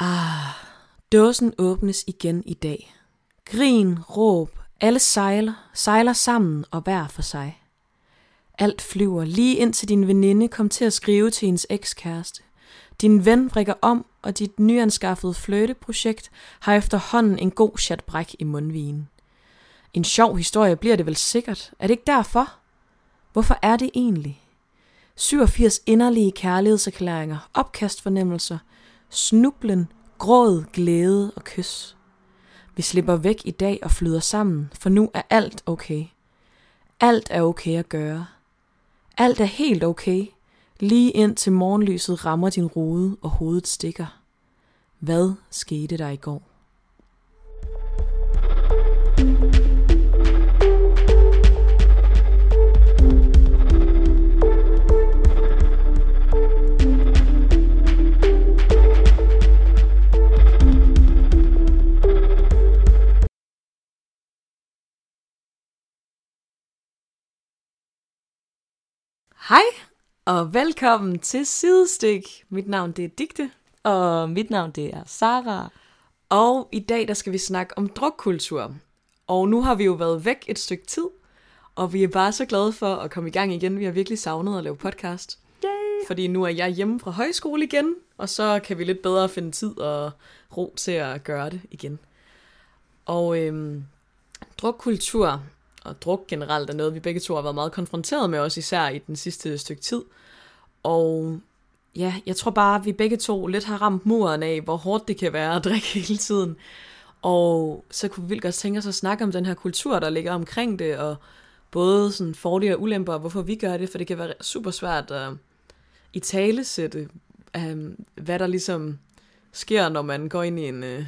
Ah, dåsen åbnes igen i dag. Grin, råb, alle sejler, sejler sammen og hver for sig. Alt flyver lige indtil din veninde kom til at skrive til hendes ekskæreste. Din ven vrikker om, og dit nyanskaffede fløteprojekt har efterhånden en god chatbræk i mundvigen. En sjov historie bliver det vel sikkert. Er det ikke derfor? Hvorfor er det egentlig? 87 inderlige kærlighedserklæringer, opkastfornemmelser, snublen, gråd, glæde og kys. Vi slipper væk i dag og flyder sammen, for nu er alt okay. Alt er okay at gøre. Alt er helt okay, lige ind til morgenlyset rammer din rude og hovedet stikker. Hvad skete der i går? Hej og velkommen til Sidestik. Mit navn det er Digte, Og mit navn det er Sara. og i dag der skal vi snakke om drukkultur. Og nu har vi jo været væk et stykke tid, og vi er bare så glade for at komme i gang igen. Vi har virkelig savnet at lave podcast. Yay. Fordi nu er jeg hjemme fra højskole igen, og så kan vi lidt bedre finde tid og ro til at gøre det igen. Og øhm, drukkultur og druk generelt er noget, vi begge to har været meget konfronteret med, også især i den sidste stykke tid. Og ja, jeg tror bare, at vi begge to lidt har ramt muren af, hvor hårdt det kan være at drikke hele tiden. Og så kunne vi vildt godt tænke os at snakke om den her kultur, der ligger omkring det, og både sådan fordele og ulemper, og hvorfor vi gør det, for det kan være super svært at i tale sætte, um, hvad der ligesom sker, når man går ind i en, uh,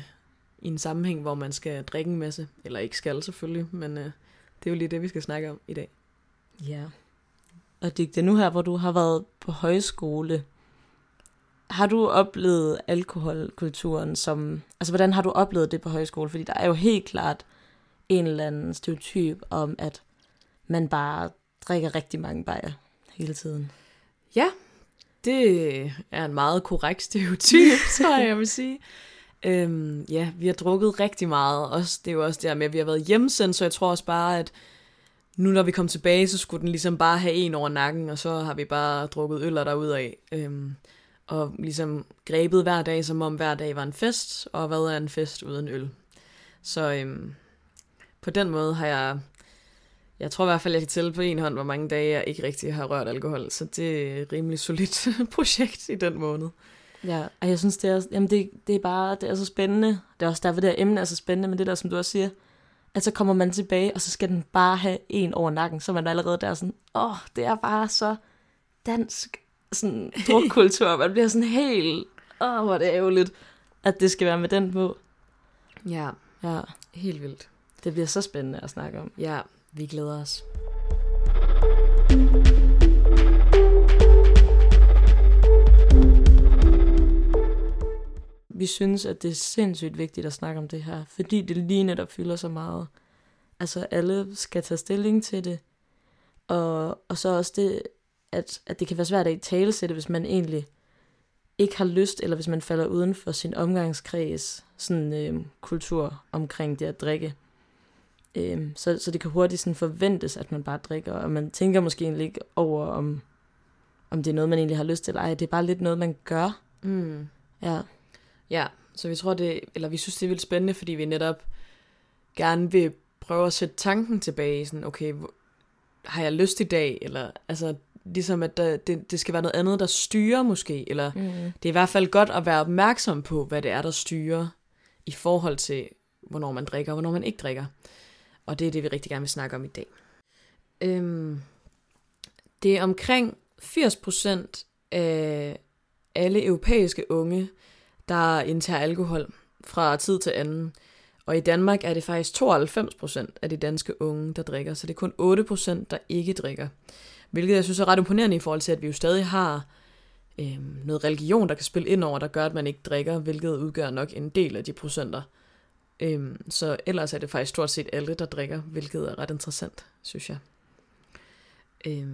i en sammenhæng, hvor man skal drikke en masse, eller ikke skal selvfølgelig, men uh, det er jo lige det, vi skal snakke om i dag. Ja. Og det er nu her, hvor du har været på højskole. Har du oplevet alkoholkulturen som... Altså, hvordan har du oplevet det på højskole? Fordi der er jo helt klart en eller anden stereotyp om, at man bare drikker rigtig mange bajer hele tiden. Ja, det er en meget korrekt stereotyp, tror jeg, jeg vil sige. Øhm, ja, vi har drukket rigtig meget. Også, det er jo også der med, at vi har været hjemsendt, så jeg tror også bare, at nu når vi kom tilbage, så skulle den ligesom bare have en over nakken, og så har vi bare drukket øl derudad. Øhm, og ligesom grebet hver dag, som om hver dag var en fest, og hvad er en fest uden øl? Så øhm, på den måde har jeg, jeg tror i hvert fald, jeg kan tælle på en hånd, hvor mange dage jeg ikke rigtig har rørt alkohol, så det er et rimelig solidt projekt i den måned. Ja, og jeg synes, det er, jamen det, det er bare, det er så spændende. Det er også derfor, det her emne er så spændende, men det der, som du også siger, at så kommer man tilbage, og så skal den bare have en over nakken, så er man allerede der sådan, åh, oh, det er bare så dansk sådan drukkultur. Man bliver sådan helt, åh, oh, hvor er det ærgerligt, at det skal være med den på. Ja, Ja, helt vildt. det bliver så spændende at snakke om. Ja, vi glæder os. Vi synes, at det er sindssygt vigtigt at snakke om det her, fordi det lige netop fylder så meget. Altså, alle skal tage stilling til det, og, og så også det, at, at det kan være svært at tale til det, hvis man egentlig ikke har lyst, eller hvis man falder uden for sin omgangskreds, sådan øh, kultur omkring det at drikke. Øh, så, så det kan hurtigt sådan forventes, at man bare drikker, og man tænker måske egentlig ikke over, om, om det er noget, man egentlig har lyst til, eller ej, det er bare lidt noget, man gør. Mm. Ja, Ja, så vi tror det, eller vi synes det er vildt spændende, fordi vi netop gerne vil prøve at sætte tanken tilbage, sådan, okay, har jeg lyst i dag, eller altså, ligesom at der, det, det skal være noget andet, der styrer måske, eller mm. det er i hvert fald godt at være opmærksom på, hvad det er, der styrer, i forhold til, hvornår man drikker, og hvornår man ikke drikker. Og det er det, vi rigtig gerne vil snakke om i dag. Øhm, det er omkring 80% af alle europæiske unge, der indtager alkohol fra tid til anden. Og i Danmark er det faktisk 92% af de danske unge, der drikker, så det er kun 8%, der ikke drikker. Hvilket jeg synes er ret imponerende i forhold til, at vi jo stadig har øh, noget religion, der kan spille ind over, der gør, at man ikke drikker, hvilket udgør nok en del af de procenter. Øh, så ellers er det faktisk stort set alle, der drikker, hvilket er ret interessant, synes jeg. Øh,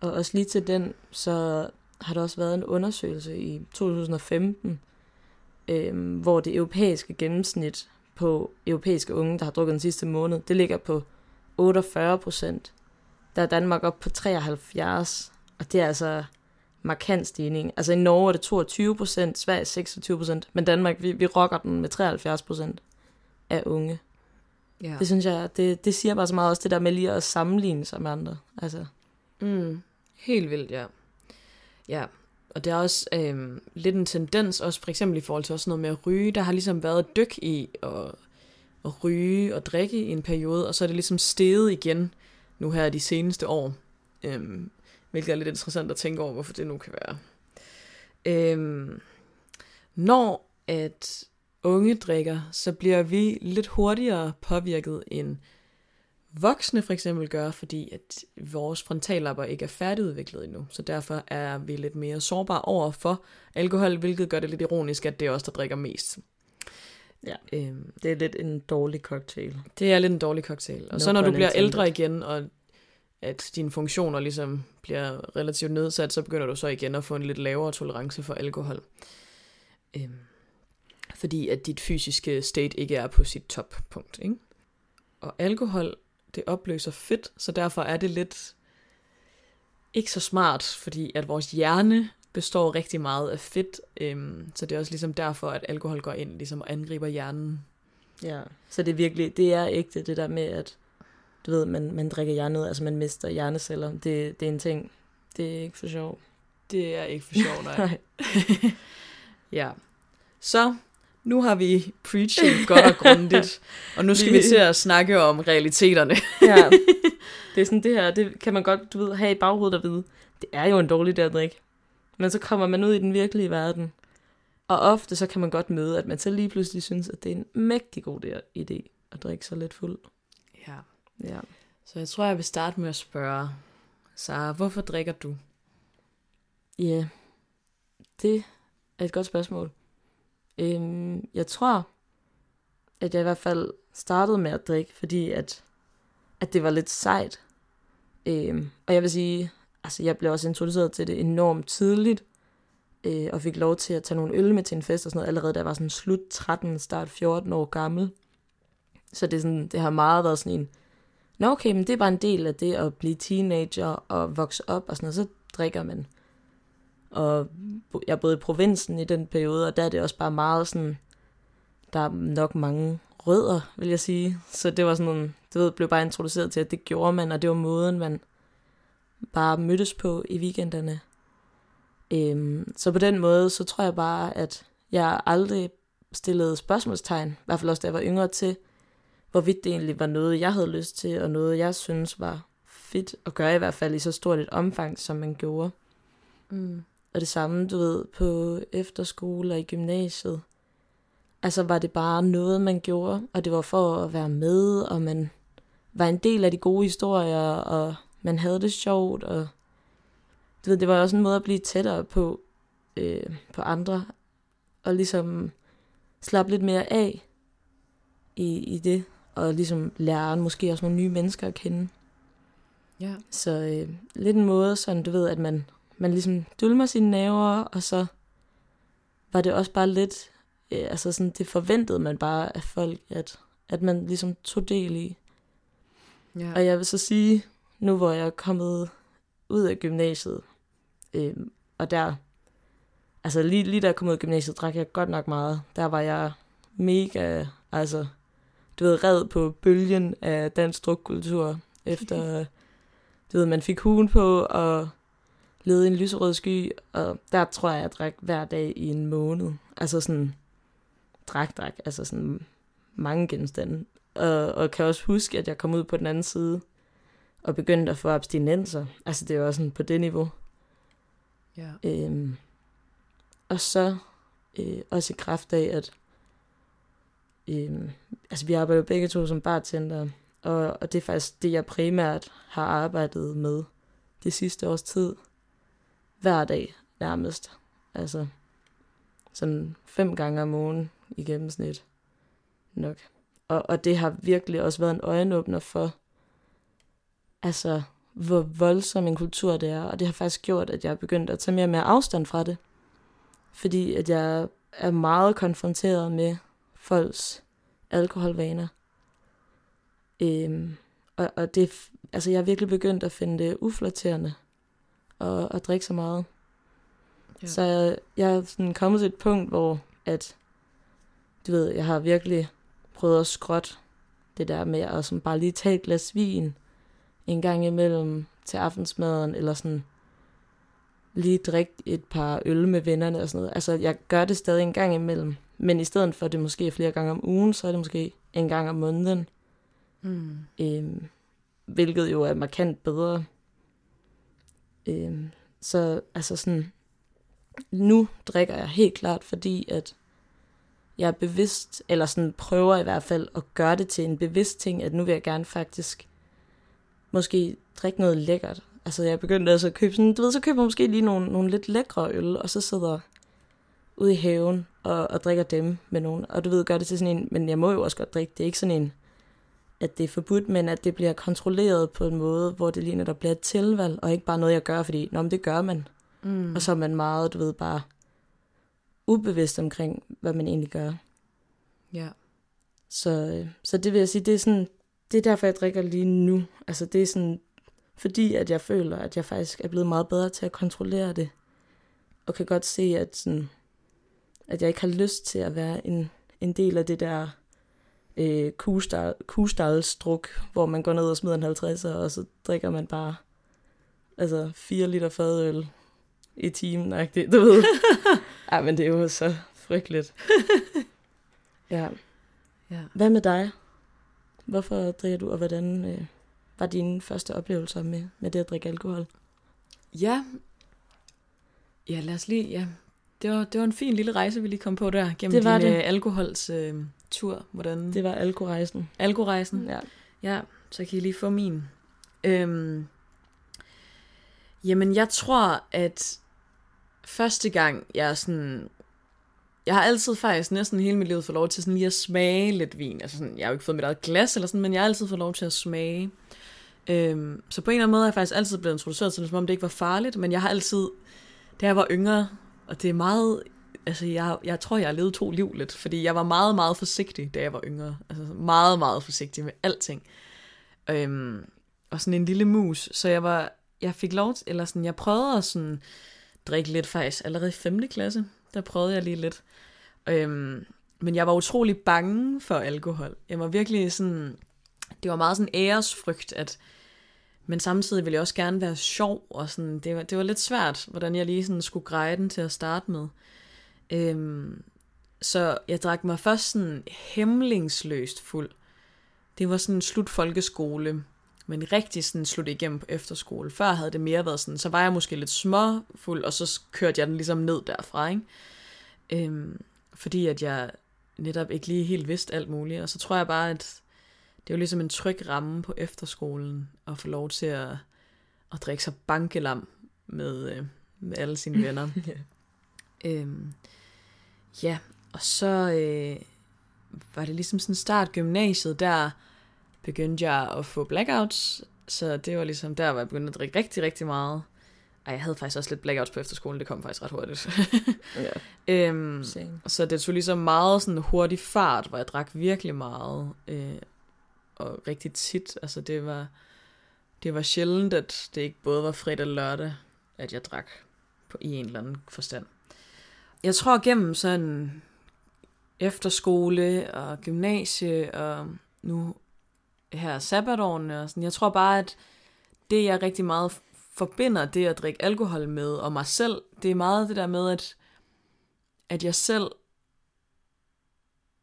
Og også lige til den, så har der også været en undersøgelse i 2015, øh, hvor det europæiske gennemsnit på europæiske unge, der har drukket den sidste måned, det ligger på 48 procent. Der er Danmark op på 73, og det er altså markant stigning. Altså i Norge er det 22 procent, Sverige 26 procent, men Danmark, vi, vi rocker den med 73 procent af unge. Ja. Det synes jeg, det, det siger bare så meget også det der med lige at sammenligne sig med andre. Altså, Mm, helt vildt, ja. Ja, og der er også øh, lidt en tendens, også for eksempel i forhold til også noget med at ryge. Der har ligesom været et dyk i at, at ryge og drikke i en periode, og så er det ligesom steget igen nu her de seneste år. Øh, hvilket er lidt interessant at tænke over, hvorfor det nu kan være. Øh, når at unge drikker, så bliver vi lidt hurtigere påvirket end voksne for eksempel gør, fordi at vores frontallapper ikke er færdigudviklet endnu. Så derfor er vi lidt mere sårbare over for alkohol, hvilket gør det lidt ironisk, at det er os, der drikker mest. Ja. Øhm, det er lidt en dårlig cocktail. det er lidt en dårlig cocktail. Og No så når du bliver intended. ældre igen, og at dine funktioner ligesom bliver relativt nedsat, så begynder du så igen at få en lidt lavere tolerance for alkohol. Øhm, fordi at dit fysiske state ikke er på sit toppunkt. Ikke? Og alkohol, det opløser fedt, så derfor er det lidt ikke så smart, fordi at vores hjerne består rigtig meget af fedt, øhm, så det er også ligesom derfor, at alkohol går ind ligesom og angriber hjernen. Ja, så det er virkelig, det er ægte, det der med, at du ved, man, man drikker hjernet, altså man mister hjerneceller. Det, det er en ting. Det er ikke for sjov. Det er ikke for sjov, nej. Ja. Så nu har vi preachet godt og grundigt, og nu skal vi Vi- til at snakke om realiteterne. ja. Det er sådan det her, det kan man godt, du ved, have i baghovedet at vide. Det er jo en dårlig idé at drikke. Men så kommer man ud i den virkelige verden. Og ofte så kan man godt møde, at man så lige pludselig synes, at det er en mægtig god der- idé at drikke sig lidt fuld. Ja. Ja. Så jeg tror, jeg vil starte med at spørge, Sara, hvorfor drikker du? Ja, det er et godt spørgsmål. Øhm, jeg tror, at jeg i hvert fald startede med at drikke, fordi at, at det var lidt sejt. Øhm, og jeg vil sige, altså jeg blev også introduceret til det enormt tidligt, øh, og fik lov til at tage nogle øl med til en fest og sådan noget, allerede da jeg var sådan slut 13, start 14 år gammel. Så det, er sådan, det har meget været sådan en, nå okay, men det er bare en del af det at blive teenager og vokse op og sådan noget, så drikker man. Og jeg boede i provinsen i den periode, og der er det også bare meget sådan, der er nok mange rødder, vil jeg sige. Så det var sådan, det du ved, blev bare introduceret til, at det gjorde man, og det var måden, man bare mødtes på i weekenderne. Øhm, så på den måde, så tror jeg bare, at jeg aldrig stillede spørgsmålstegn, i hvert fald også da jeg var yngre til, hvorvidt det egentlig var noget, jeg havde lyst til, og noget, jeg synes var fedt at gøre, i hvert fald i så stort et omfang, som man gjorde. Mm. Og det samme, du ved, på efterskole og i gymnasiet. Altså var det bare noget, man gjorde, og det var for at være med, og man var en del af de gode historier, og man havde det sjovt, og du ved, det var også en måde at blive tættere på, øh, på andre, og ligesom slappe lidt mere af i, i det, og ligesom lære måske også nogle nye mennesker at kende. Ja. Så øh, lidt en måde, sådan du ved, at man, man ligesom dulmer sine naver, og så var det også bare lidt, øh, altså sådan, det forventede man bare af folk, at, at man ligesom tog del i. ja. Og jeg vil så sige, nu hvor jeg er kommet ud af gymnasiet, øh, og der, altså lige, lige da jeg kom ud af gymnasiet, drak jeg godt nok meget. Der var jeg mega, altså, du ved, red på bølgen af dansk drukkultur, efter, du ved, man fik huen på og levede i en lyserød sky, og der tror jeg, jeg drak hver dag i en måned. Altså sådan, drak, drak, altså sådan mange genstande. Og, og kan også huske, at jeg kom ud på den anden side og begyndte at få abstinenser. Altså det var sådan på det niveau. ja. Øhm, og så øh, også i kraft af, at øhm, altså vi arbejder jo begge to som bartender, og, og det er faktisk det, jeg primært har arbejdet med det sidste års tid. Hver dag nærmest. Altså sådan fem gange om ugen i gennemsnit nok. Og, og det har virkelig også været en øjenåbner for, altså, hvor voldsom en kultur det er. Og det har faktisk gjort, at jeg er begyndt at tage mere og mere afstand fra det. Fordi at jeg er meget konfronteret med folks alkoholvaner. Øhm, og, og det, altså jeg er virkelig begyndt at finde det uflatterende at, at drikke så meget. Ja. Så jeg, jeg er sådan kommet til et punkt, hvor at, du ved, jeg har virkelig prøvet at skråt det der med at sådan bare lige tage et glas vin en gang imellem til aftensmaden, eller sådan lige drikke et par øl med vennerne og sådan noget. Altså, jeg gør det stadig en gang imellem, men i stedet for at det måske er flere gange om ugen, så er det måske en gang om måneden. Mm. Øhm, hvilket jo er markant bedre. Øh, så altså sådan, nu drikker jeg helt klart, fordi at jeg er bevidst, eller sådan prøver i hvert fald at gøre det til en bevidst ting, at nu vil jeg gerne faktisk måske drikke noget lækkert. Altså jeg begyndte altså at købe sådan, du ved, så køber jeg måske lige nogle, nogle lidt lækre øl, og så sidder ude i haven og, og drikker dem med nogen. Og du ved, gør det til sådan en, men jeg må jo også godt drikke, det er ikke sådan en, at det er forbudt, men at det bliver kontrolleret på en måde, hvor det lige netop bliver et tilvalg, og ikke bare noget, jeg gør, fordi, nå, men det gør man. Mm. Og så er man meget, du ved, bare ubevidst omkring, hvad man egentlig gør. Ja. Så, øh, så det vil jeg sige, det er sådan, det er derfor, jeg drikker lige nu. Altså det er sådan, fordi at jeg føler, at jeg faktisk er blevet meget bedre til at kontrollere det. Og kan godt se, at, sådan, at jeg ikke har lyst til at være en, en del af det der øh, kustaldsdruk, hvor man går ned og smider en 50'er, og så drikker man bare altså 4 liter fadøl i timen, du ved. Ej, men det er jo så frygteligt. ja. ja. Hvad med dig? Hvorfor drikker du, og hvordan øh, var dine første oplevelser med, med det at drikke alkohol? Ja, ja lad os lige, ja. Det var, det var en fin lille rejse, vi lige kom på der, gennem det var din det. Øh, alkohols øh, tur. Hvordan... Det var alkorejsen. Alkorejsen? Ja. Ja, så kan I lige få min. Øhm, jamen, jeg tror, at første gang, jeg sådan... Jeg har altid faktisk næsten hele mit liv fået lov til sådan lige at smage lidt vin. Altså sådan, jeg har jo ikke fået mit eget glas eller sådan, men jeg har altid fået lov til at smage. Øhm, så på en eller anden måde er jeg faktisk altid blevet introduceret til det, som om det ikke var farligt, men jeg har altid, da jeg var yngre, og det er meget, altså jeg, jeg tror, jeg har levet to liv lidt, fordi jeg var meget, meget forsigtig, da jeg var yngre. Altså meget, meget forsigtig med alting. Øhm, og sådan en lille mus, så jeg var, jeg fik lov til, eller sådan, jeg prøvede at sådan, drikke lidt faktisk allerede i 5. klasse. Der prøvede jeg lige lidt. Øhm, men jeg var utrolig bange for alkohol. Jeg var virkelig sådan... Det var meget sådan æresfrygt, at... Men samtidig ville jeg også gerne være sjov, og sådan, det, var, det var lidt svært, hvordan jeg lige sådan skulle greje den til at starte med. Øhm, så jeg drak mig først sådan hemmelingsløst fuld. Det var sådan en slut folkeskole men rigtig sådan slutte igennem på efterskole. Før havde det mere været sådan, så var jeg måske lidt småfuld, og så kørte jeg den ligesom ned derfra, ikke? Øhm, fordi at jeg netop ikke lige helt vidste alt muligt, og så tror jeg bare, at det er jo ligesom en tryg ramme på efterskolen, at få lov til at, at drikke sig bankelam med, øh, med alle sine venner. yeah. Øhm, ja, og så øh, var det ligesom sådan start gymnasiet, der begyndte jeg at få blackouts, så det var ligesom der, hvor jeg begyndte at drikke rigtig, rigtig meget. Ej, jeg havde faktisk også lidt blackouts på efterskolen, det kom faktisk ret hurtigt. ja. øhm, så det tog ligesom meget sådan hurtig fart, hvor jeg drak virkelig meget, øh, og rigtig tit. Altså det var, det var sjældent, at det ikke både var fredag og lørdag, at jeg drak på, i en eller anden forstand. Jeg tror gennem sådan efterskole og gymnasie og nu her sabbatårene og sådan. Jeg tror bare, at det, jeg rigtig meget forbinder det at drikke alkohol med, og mig selv, det er meget det der med, at, at jeg selv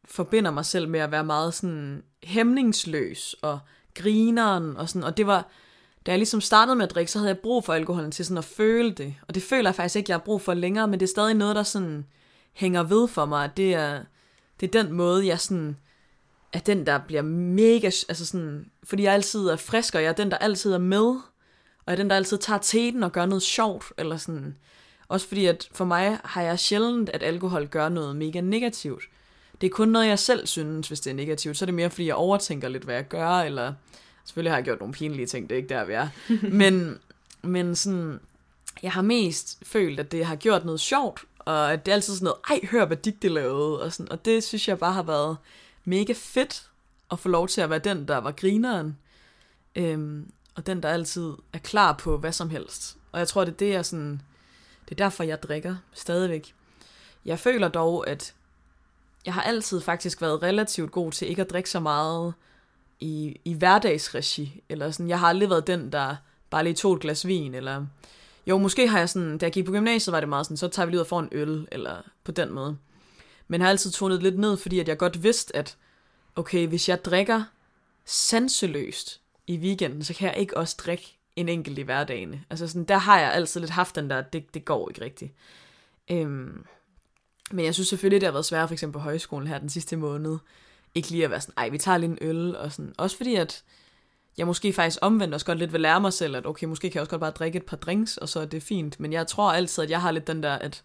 forbinder mig selv med at være meget sådan hæmningsløs og grineren og sådan, og det var, da jeg ligesom startede med at drikke, så havde jeg brug for alkoholen til sådan at føle det, og det føler jeg faktisk ikke, jeg har brug for længere, men det er stadig noget, der sådan hænger ved for mig, det er, det er den måde, jeg sådan er den, der bliver mega, altså sådan, fordi jeg altid er frisk, og jeg er den, der altid er med, og jeg er den, der altid tager teten og gør noget sjovt, eller sådan. Også fordi, at for mig har jeg sjældent, at alkohol gør noget mega negativt. Det er kun noget, jeg selv synes, hvis det er negativt. Så er det mere, fordi jeg overtænker lidt, hvad jeg gør, eller selvfølgelig har jeg gjort nogle pinlige ting, det er ikke der, vi er. men, men sådan, jeg har mest følt, at det har gjort noget sjovt, og at det er altid sådan noget, ej, hør, hvad digte lavede, og, sådan, og det synes jeg bare har været mega fedt, at få lov til at være den, der var grineren, øhm, og den, der altid er klar på hvad som helst. Og jeg tror, det er det, jeg sådan, det er derfor, jeg drikker stadigvæk. Jeg føler dog, at jeg har altid faktisk været relativt god til ikke at drikke så meget i, i hverdagsregi. Eller sådan, jeg har aldrig været den, der bare lige tog et glas vin, eller... Jo, måske har jeg sådan, da jeg gik på gymnasiet, var det meget sådan, så tager vi lige ud og får en øl, eller på den måde. Men har altid tonet lidt ned, fordi at jeg godt vidste, at okay, hvis jeg drikker sanseløst i weekenden, så kan jeg ikke også drikke en enkelt i hverdagen. Altså sådan, der har jeg altid lidt haft den der, det, det går ikke rigtigt. Øhm, men jeg synes selvfølgelig, det har været svært, for eksempel på højskolen her den sidste måned, ikke lige at være sådan, ej, vi tager lige en øl, og sådan. Også fordi, at jeg måske faktisk omvendt også godt lidt vil lære mig selv, at okay, måske kan jeg også godt bare drikke et par drinks, og så er det fint. Men jeg tror altid, at jeg har lidt den der, at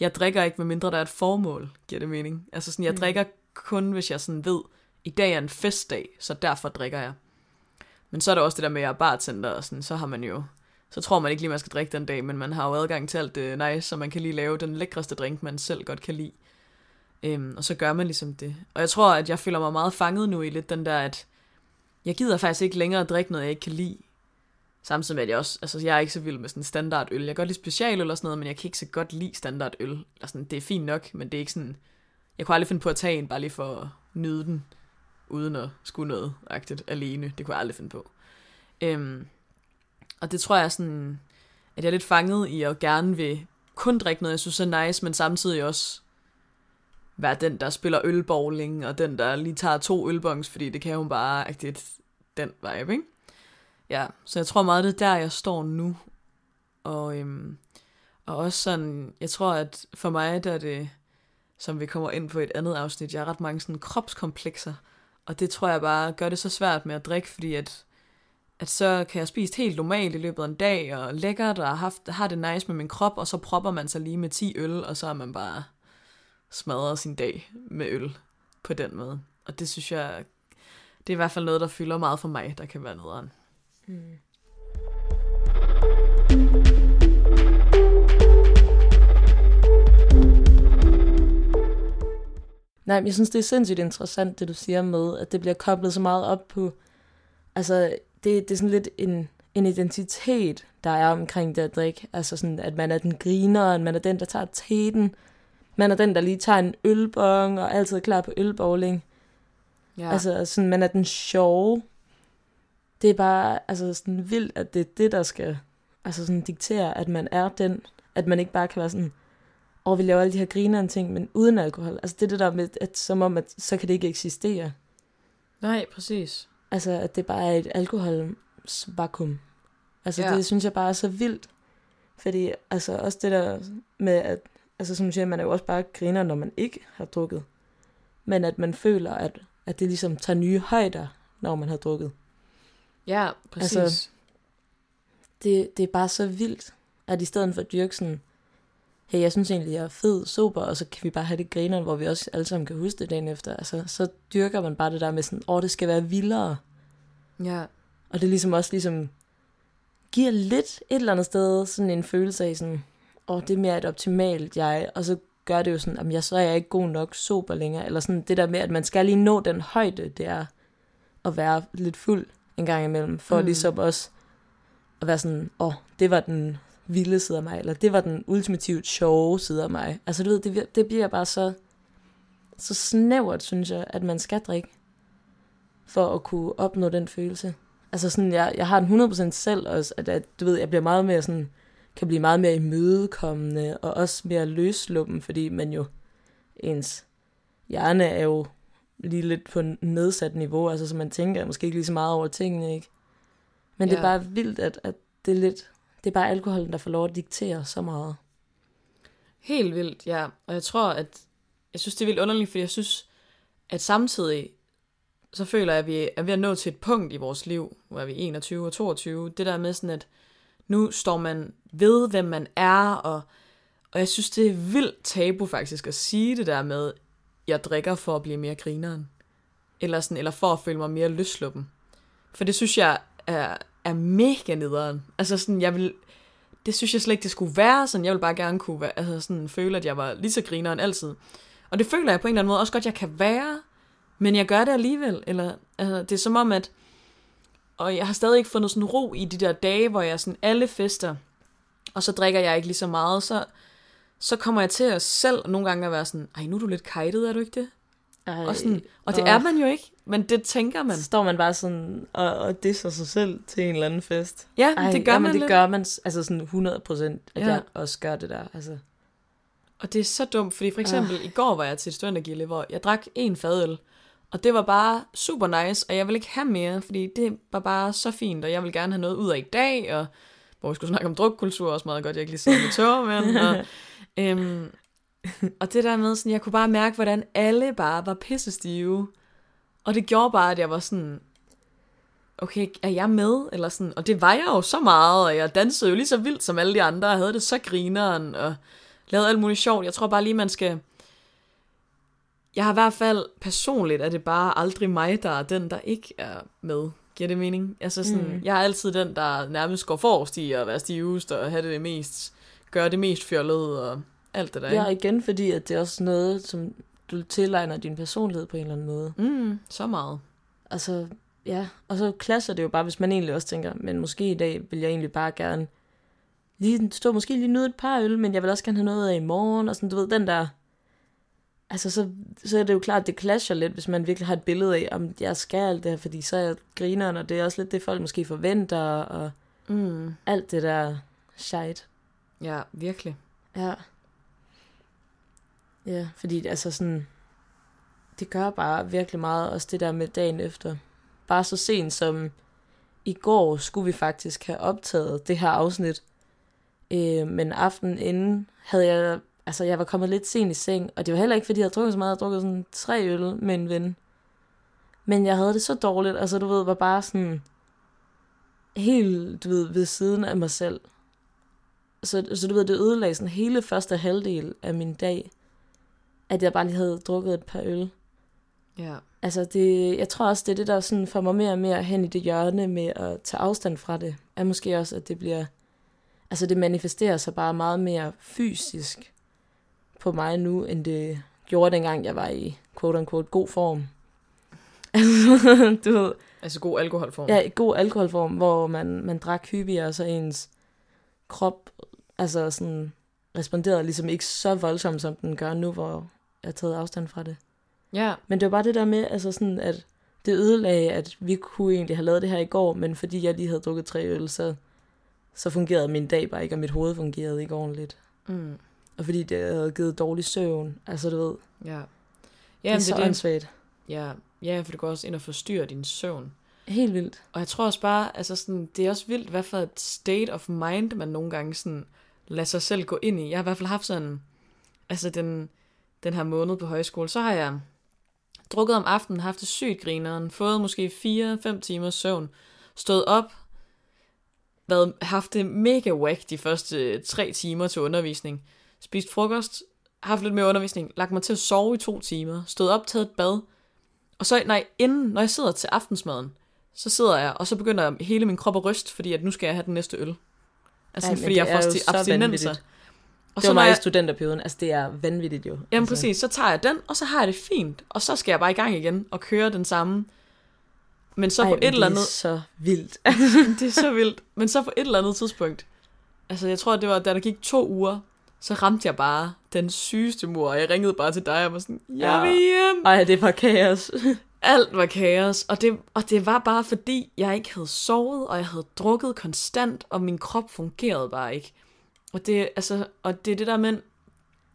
jeg drikker ikke, medmindre der er et formål, giver det mening. Altså sådan, jeg mm. drikker kun, hvis jeg sådan ved, i dag er en festdag, så derfor drikker jeg. Men så er der også det der med, at jeg er bartender, og sådan, så har man jo, så tror man ikke lige, man skal drikke den dag, men man har jo adgang til alt det nice, så man kan lige lave den lækreste drink, man selv godt kan lide. Øhm, og så gør man ligesom det. Og jeg tror, at jeg føler mig meget fanget nu i lidt den der, at jeg gider faktisk ikke længere at drikke noget, jeg ikke kan lide. Samtidig med, at jeg også, altså jeg er ikke så vild med sådan standard øl. Jeg kan godt lide specialøl eller sådan noget, men jeg kan ikke så godt lide standard øl. Eller sådan, det er fint nok, men det er ikke sådan, jeg kunne aldrig finde på at tage en, bare lige for at nyde den, uden at skulle noget agtigt alene. Det kunne jeg aldrig finde på. Øhm, og det tror jeg er sådan, at jeg er lidt fanget i at gerne vil kun drikke noget, jeg synes er nice, men samtidig også være den, der spiller ølbowling, og den, der lige tager to ølbongs, fordi det kan hun bare, at det den vibe, ikke? Ja, så jeg tror meget, det er der, jeg står nu. Og, øhm, og også sådan, jeg tror, at for mig, der er det, som vi kommer ind på et andet afsnit, jeg har ret mange sådan kropskomplekser, og det tror jeg bare gør det så svært med at drikke, fordi at, at så kan jeg spise helt normalt i løbet af en dag, og lækkert, og har, haft, har det nice med min krop, og så propper man sig lige med 10 øl, og så er man bare smadret sin dag med øl på den måde. Og det synes jeg, det er i hvert fald noget, der fylder meget for mig, der kan være nederen. Hmm. Nej, men jeg synes, det er sindssygt interessant, det du siger med, at det bliver koblet så meget op på, altså, det, det er sådan lidt en, en identitet, der er omkring det at drikke. Altså sådan, at man er den griner, at man er den, der tager teten, man er den, der lige tager en ølbong og altid er klar på ølbowling. Ja. Altså sådan, man er den sjove. Det er bare altså sådan vildt, at det er det, der skal altså sådan diktere, at man er den, at man ikke bare kan være sådan, og vi laver alle de her grinerne ting, men uden alkohol. Altså det er det der med, at som om, at så kan det ikke eksistere. Nej, præcis. Altså, at det bare er et alkoholvakuum. Altså, ja. det synes jeg bare er så vildt. Fordi, altså, også det der med, at Altså som du siger, man er jo også bare griner, når man ikke har drukket. Men at man føler, at, at det ligesom tager nye højder, når man har drukket. Ja, præcis. Altså, det, det er bare så vildt, at i stedet for at dyrke sådan, hey, jeg synes egentlig, jeg er fed, super, og så kan vi bare have det griner, hvor vi også alle sammen kan huske det dagen efter. Altså, så dyrker man bare det der med sådan, åh, det skal være vildere. Ja. Og det er ligesom også ligesom, giver lidt et eller andet sted sådan en følelse af sådan, åh, det er mere et optimalt jeg, og så gør det jo sådan, at jeg så er jeg ikke god nok sober længere, eller sådan det der med, at man skal lige nå den højde, det er at være lidt fuld en gang imellem, for mm. ligesom også at være sådan, åh, det var den vilde side af mig, eller det var den ultimativt sjove side af mig. Altså du ved, det, det bliver bare så, så snævert, synes jeg, at man skal drikke, for at kunne opnå den følelse. Altså sådan, jeg, jeg har den 100% selv også, at, at du ved, jeg bliver meget mere sådan, kan blive meget mere imødekommende, og også mere løsluppen, fordi man jo, ens hjerne er jo lige lidt på nedsat niveau, altså så man tænker måske ikke lige så meget over tingene, ikke? Men ja. det er bare vildt, at, at det er lidt, det er bare alkoholen, der får lov at diktere så meget. Helt vildt, ja. Og jeg tror, at jeg synes, det er vildt underligt, fordi jeg synes, at samtidig, så føler jeg, at vi er ved at nå til et punkt i vores liv, hvor vi er 21 og 22, det der med sådan, at nu står man ved, hvem man er, og, og jeg synes, det er vildt tabu faktisk at sige det der med, jeg drikker for at blive mere grineren. Eller, sådan, eller for at føle mig mere løsluppen. For det synes jeg er, er mega nederen. Altså sådan, jeg vil, det synes jeg slet ikke, det skulle være sådan. Jeg vil bare gerne kunne være, altså sådan, føle, at jeg var lige så grineren altid. Og det føler jeg på en eller anden måde også godt, jeg kan være, men jeg gør det alligevel. Eller, altså, det er som om, at og jeg har stadig ikke fundet sådan ro i de der dage, hvor jeg sådan alle fester, og så drikker jeg ikke lige så meget, så, så kommer jeg til at selv nogle gange at være sådan, ej, nu er du lidt kajtet, er du ikke det? Ej, Og, sådan, og det åh. er man jo ikke, men det tænker man. Så står man bare sådan og, og disser sig selv til en eller anden fest. Ja, Ej, det gør jamen, man det lidt. gør man, altså sådan 100 procent, at Ja. ja. jeg også gør det der. Altså. Og det er så dumt, fordi for eksempel i går var jeg til et studentergilde, hvor jeg drak en fadøl, og det var bare super nice, og jeg vil ikke have mere, fordi det var bare så fint, og jeg vil gerne have noget ud af i dag, og hvor vi skulle snakke om drukkultur, også meget godt, jeg ikke lige sidder med tørmænd, og, øhm, og det der med, sådan, jeg kunne bare mærke, hvordan alle bare var pissestive, og det gjorde bare, at jeg var sådan, okay, er jeg med? Eller sådan, og det var jeg jo så meget, og jeg dansede jo lige så vildt som alle de andre, og havde det så grineren, og lavede alt muligt sjovt. Jeg tror bare lige, man skal... Jeg har i hvert fald personligt, at det bare aldrig mig, der er den, der ikke er med. Giver det mening? Altså sådan, mm. Jeg er altid den, der nærmest går forrest i at være stivest, og have det mest, gøre det mest fjollet, og alt det der. Ja, igen, fordi at det er også noget, som du tilegner din personlighed på en eller anden måde. Mm, så meget. Altså, ja, og så klasser det jo bare, hvis man egentlig også tænker, men måske i dag vil jeg egentlig bare gerne lige stå, måske lige nyde et par øl, men jeg vil også gerne have noget af i morgen, og sådan, du ved, den der, altså så, så er det jo klart, det clasher lidt, hvis man virkelig har et billede af, om jeg skal alt det her, fordi så er jeg grineren, og det er også lidt det, folk måske forventer, og Mm. alt det der shit. Ja, virkelig. Ja. Ja, fordi altså sådan, det gør bare virkelig meget, også det der med dagen efter. Bare så sent som i går skulle vi faktisk have optaget det her afsnit. Øh, men aftenen inden havde jeg, altså jeg var kommet lidt sent i seng, og det var heller ikke, fordi jeg havde drukket så meget, jeg havde drukket sådan tre øl med en ven. Men jeg havde det så dårligt, altså du ved, var bare sådan helt, du ved, ved siden af mig selv. Så, så du ved, det ødelagde sådan hele første halvdel af min dag, at jeg bare lige havde drukket et par øl. Ja. Altså, det, jeg tror også, det er det, der sådan får mig mere og mere hen i det hjørne med at tage afstand fra det. Er måske også, at det bliver... Altså, det manifesterer sig bare meget mere fysisk på mig nu, end det gjorde dengang, jeg var i quote-unquote god form. Altså, du ved, Altså god alkoholform. Ja, i god alkoholform, hvor man, man drak hyppigere, så ens krop altså sådan, responderede ligesom ikke så voldsomt, som den gør nu, hvor jeg har taget afstand fra det. ja. Men det var bare det der med, altså sådan, at det ødelagde, at vi kunne egentlig have lavet det her i går, men fordi jeg lige havde drukket tre øl, så, så fungerede min dag bare ikke, og mit hoved fungerede ikke ordentligt. Mm. Og fordi det havde givet dårlig søvn, altså du ved, Ja. ja, det er så det. åndssvagt. Ja, ja, for det går også ind og forstyrrer din søvn. Helt vildt. Og jeg tror også bare, altså sådan, det er også vildt, hvad for et state of mind, man nogle gange sådan lader sig selv gå ind i. Jeg har i hvert fald haft sådan, altså den, den her måned på højskole, så har jeg drukket om aftenen, haft det sygt grineren, fået måske 4-5 timers søvn, stået op, været, haft det mega whack de første tre timer til undervisning, spist frokost, haft lidt mere undervisning, lagt mig til at sove i to timer, stået op, taget et bad, og så, nej, inden, når jeg sidder til aftensmaden, så sidder jeg, og så begynder hele min krop at ryste, fordi at nu skal jeg have den næste øl. Altså, Ej, fordi det jeg får sti- abstinenser. Og Det så var mig i studenterperioden. Altså, det er vanvittigt jo. jamen altså. præcis, så tager jeg den, og så har jeg det fint. Og så skal jeg bare i gang igen og køre den samme. Men så Ej, på men et eller Det andet... er så vildt. det er så vildt. Men så på et eller andet tidspunkt, altså jeg tror, det var, da der gik to uger, så ramte jeg bare den sygeste mur, og jeg ringede bare til dig, og var sådan, jeg vil hjem. Ej, det var kaos. Alt var kaos, og det, og det var bare fordi, jeg ikke havde sovet, og jeg havde drukket konstant, og min krop fungerede bare ikke. Og det, altså, og det er det der med,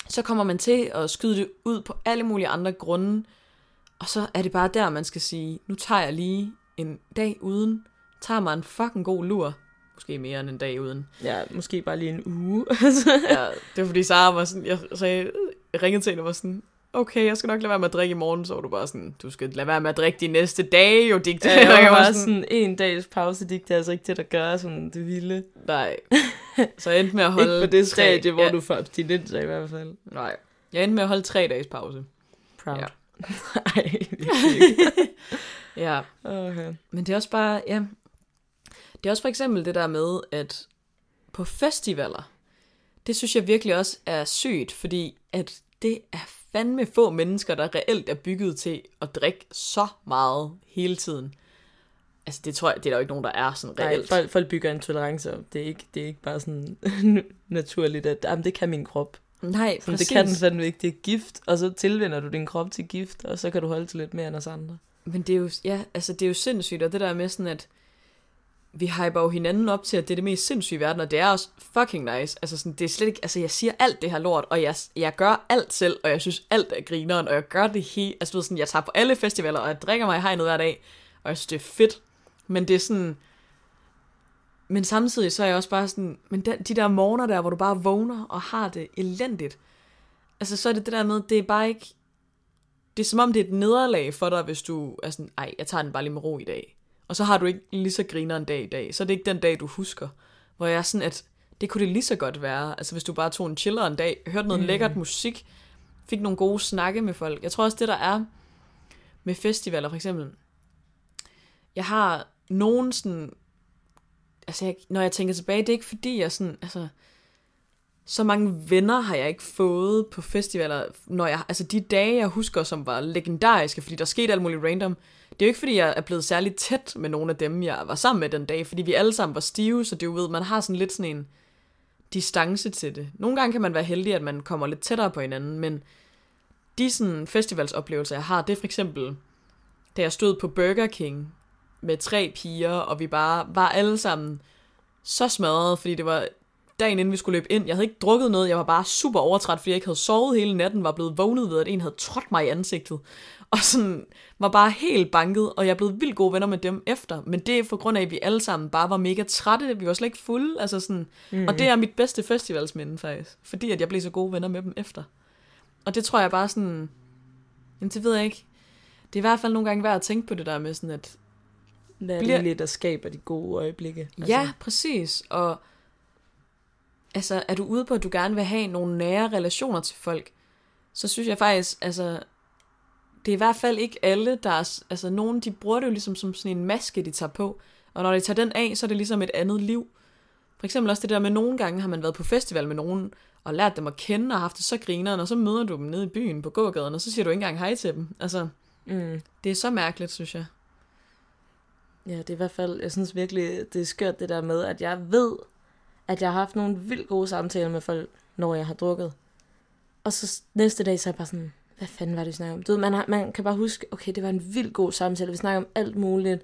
så kommer man til at skyde det ud på alle mulige andre grunde, og så er det bare der, man skal sige, nu tager jeg lige en dag uden, tager mig en fucking god lur, måske mere end en dag uden. ja, måske bare lige en uge. Ja, det var fordi Sara var sådan, jeg, sagde, jeg ringede til hende og var sådan, okay, jeg skal nok lade være med at drikke i morgen, så var du bare sådan, du skal lade være med at drikke de næste dage, jo, digte. Ja, Og jeg var sådan, sådan en dags pause, er altså ikke det, der gør sådan det vilde. nej. Så jeg endte med at holde Ikke på det tre- stadie, hvor ja, du får abstinenser i hvert fald. Nej, jeg endte med at holde tre dages pause. Proud. Ja. Ej, virkelig ikke. Ja, Okay. men det er også bare, ja, det er også for eksempel det der med, at på festivaler, det synes jeg virkelig også er sygt, fordi at det er fandme få mennesker, der reelt er bygget til at drikke så meget hele tiden. Altså det tror jeg, det er der jo ikke nogen, der er sådan reelt. Nej, folk, folk bygger en tolerance op. Det er ikke, det er ikke bare sådan naturligt, at jamen, det kan min krop. Nej, Så præcis. det kan den fandme ikke. Det er gift, og så tilvender du din krop til gift, og så kan du holde til lidt mere end os andre. Men det er jo, ja, altså det er jo sindssygt, og det der med sådan, at vi hyper jo hinanden op til, at det er det mest sindssyge i verden, og det er også fucking nice. Altså sådan, det er slet ikke, altså jeg siger alt det her lort, og jeg, jeg gør alt selv, og jeg synes alt er grineren, og jeg gør det helt, altså du ved sådan, jeg tager på alle festivaler, og jeg drikker mig i hegnet hver dag, og jeg synes, det er fedt. Men det er sådan, men samtidig så er jeg også bare sådan, men de, de der morgener der, hvor du bare vågner og har det elendigt, altså så er det det der med, det er bare ikke, det er som om det er et nederlag for dig, hvis du er sådan, ej, jeg tager den bare lige med ro i dag. Og så har du ikke lige så griner en dag i dag. Så er det ikke den dag, du husker. Hvor jeg er sådan, at det kunne det lige så godt være. Altså hvis du bare tog en chiller en dag, hørte noget mm. lækkert musik, fik nogle gode snakke med folk. Jeg tror også, det der er med festivaler for eksempel. Jeg har nogen sådan, altså jeg, når jeg tænker tilbage, det er ikke fordi jeg sådan, altså så mange venner har jeg ikke fået på festivaler, når jeg, altså de dage, jeg husker, som var legendariske, fordi der skete alt muligt random, det er jo ikke, fordi jeg er blevet særlig tæt med nogle af dem, jeg var sammen med den dag, fordi vi alle sammen var stive, så det jo ved, man har sådan lidt sådan en distance til det. Nogle gange kan man være heldig, at man kommer lidt tættere på hinanden, men de sådan festivalsoplevelser, jeg har, det er for eksempel, da jeg stod på Burger King med tre piger, og vi bare var alle sammen så smadret, fordi det var dagen inden vi skulle løbe ind. Jeg havde ikke drukket noget, jeg var bare super overtræt, fordi jeg ikke havde sovet hele natten, var blevet vågnet ved, at en havde trådt mig i ansigtet. Og sådan var bare helt banket, og jeg er blevet vildt gode venner med dem efter. Men det er for grund af, at vi alle sammen bare var mega trætte. Vi var slet ikke fulde. Altså sådan, mm. Og det er mit bedste festivalsminde faktisk. Fordi at jeg blev så gode venner med dem efter. Og det tror jeg bare sådan... Jamen det ved jeg ikke. Det er i hvert fald nogle gange værd at tænke på det der med sådan, at Hvad er Bliver- det lidt, der skaber de gode øjeblikke? Altså. Ja, præcis. Og altså, er du ude på, at du gerne vil have nogle nære relationer til folk, så synes jeg faktisk, altså, det er i hvert fald ikke alle, der er, altså, nogen, de bruger det jo ligesom som sådan en maske, de tager på. Og når de tager den af, så er det ligesom et andet liv. For eksempel også det der med, nogle gange har man været på festival med nogen, og lært dem at kende, og haft det så grineren, og så møder du dem nede i byen på gågaden, og så siger du ikke engang hej til dem. Altså, Mm. det er så mærkeligt, synes jeg. Ja, det er i hvert fald, jeg synes virkelig, det er skørt det der med, at jeg ved, at jeg har haft nogle vildt gode samtaler med folk, når jeg har drukket. Og så næste dag, så er jeg bare sådan, hvad fanden var det, vi snakkede om? Du ved, man, har, man kan bare huske, okay, det var en vildt god samtale, vi snakkede om alt muligt.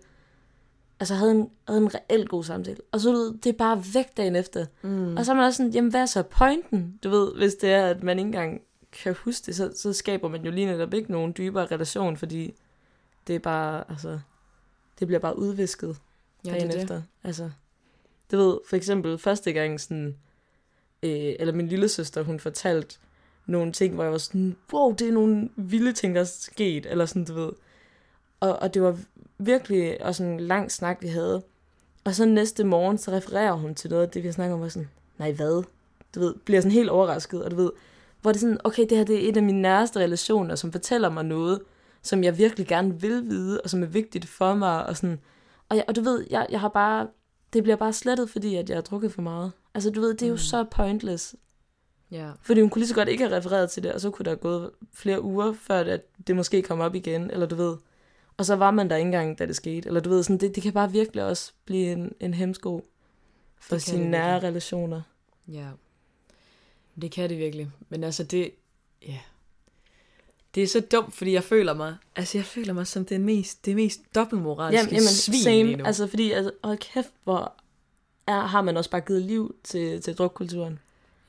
Altså, havde en, havde en reelt god samtale. Og så, du ved, det er bare væk dagen efter. Mm. Og så er man også sådan, jamen, hvad er så pointen? Du ved, hvis det er, at man ikke engang kan huske det, så, så skaber man jo lige netop ikke nogen dybere relation, fordi det er bare, altså, det bliver bare udvisket Ja, dagen det er det. efter. Altså, du ved, for eksempel første gang sådan, øh, eller min lille søster, hun fortalte nogle ting, hvor jeg var sådan, wow, det er nogle vilde ting, der er sket, eller sådan, du ved. Og, og det var virkelig også en lang snak, vi havde. Og så næste morgen, så refererer hun til noget af det, vi har snakket om, og sådan, nej, hvad? Du ved, bliver sådan helt overrasket, og du ved, hvor det er sådan, okay, det her det er et af mine nærmeste relationer, som fortæller mig noget, som jeg virkelig gerne vil vide, og som er vigtigt for mig, og sådan, og, jeg, og du ved, jeg, jeg har bare, det bliver bare slettet, fordi at jeg har drukket for meget. Altså, du ved, det er jo Mm. så pointless. Ja. Fordi hun kunne lige så godt ikke have refereret til det, og så kunne der gået flere uger, før det, at det måske kom op igen, eller du ved. Og så var man der ikke engang, da det skete. Eller du ved, sådan, det, det kan bare virkelig også blive en, en hemsko for Det sine det nære virkelig. relationer. Ja. Det kan det virkelig. Men altså det... Ja. Det er så dumt, fordi jeg føler mig... Altså jeg føler mig som det mest, det mest dobbeltmoralske Jamen, jamen svin lige same. nu. Altså, fordi, altså, hold kæft, hvor er, har man også bare givet liv til, til drukkulturen.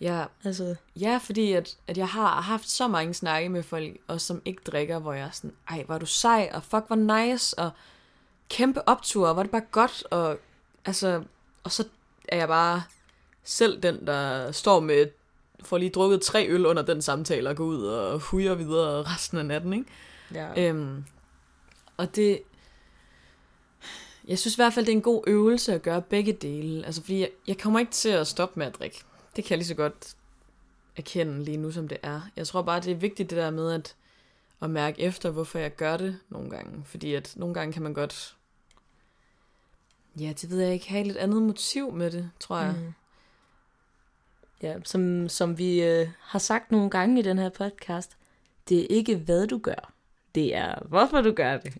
Ja, Altså, ja, fordi at, at jeg har haft så mange snakke med folk, og som ikke drikker, hvor jeg er sådan, ej, var du sej, og fuck, hvor nice, og kæmpe optur, og var det bare godt, og altså, og så er jeg bare selv den, der står med, får lige drukket tre øl under den samtale, og går ud og hujer videre resten af natten, ikke? ja. Øhm, og det... Jeg synes i hvert fald, det er en god øvelse at gøre begge dele. Altså, fordi jeg, jeg kommer ikke til at stoppe med at drikke. Det kan jeg lige så godt erkende lige nu, som det er. Jeg tror bare, det er vigtigt det der med at, at mærke efter, hvorfor jeg gør det nogle gange. Fordi at nogle gange kan man godt... Ja, det ved jeg ikke. Have et lidt andet motiv med det, tror jeg. Mm. Ja, som, som vi øh, har sagt nogle gange i den her podcast, det er ikke hvad du gør, det er hvorfor du gør det.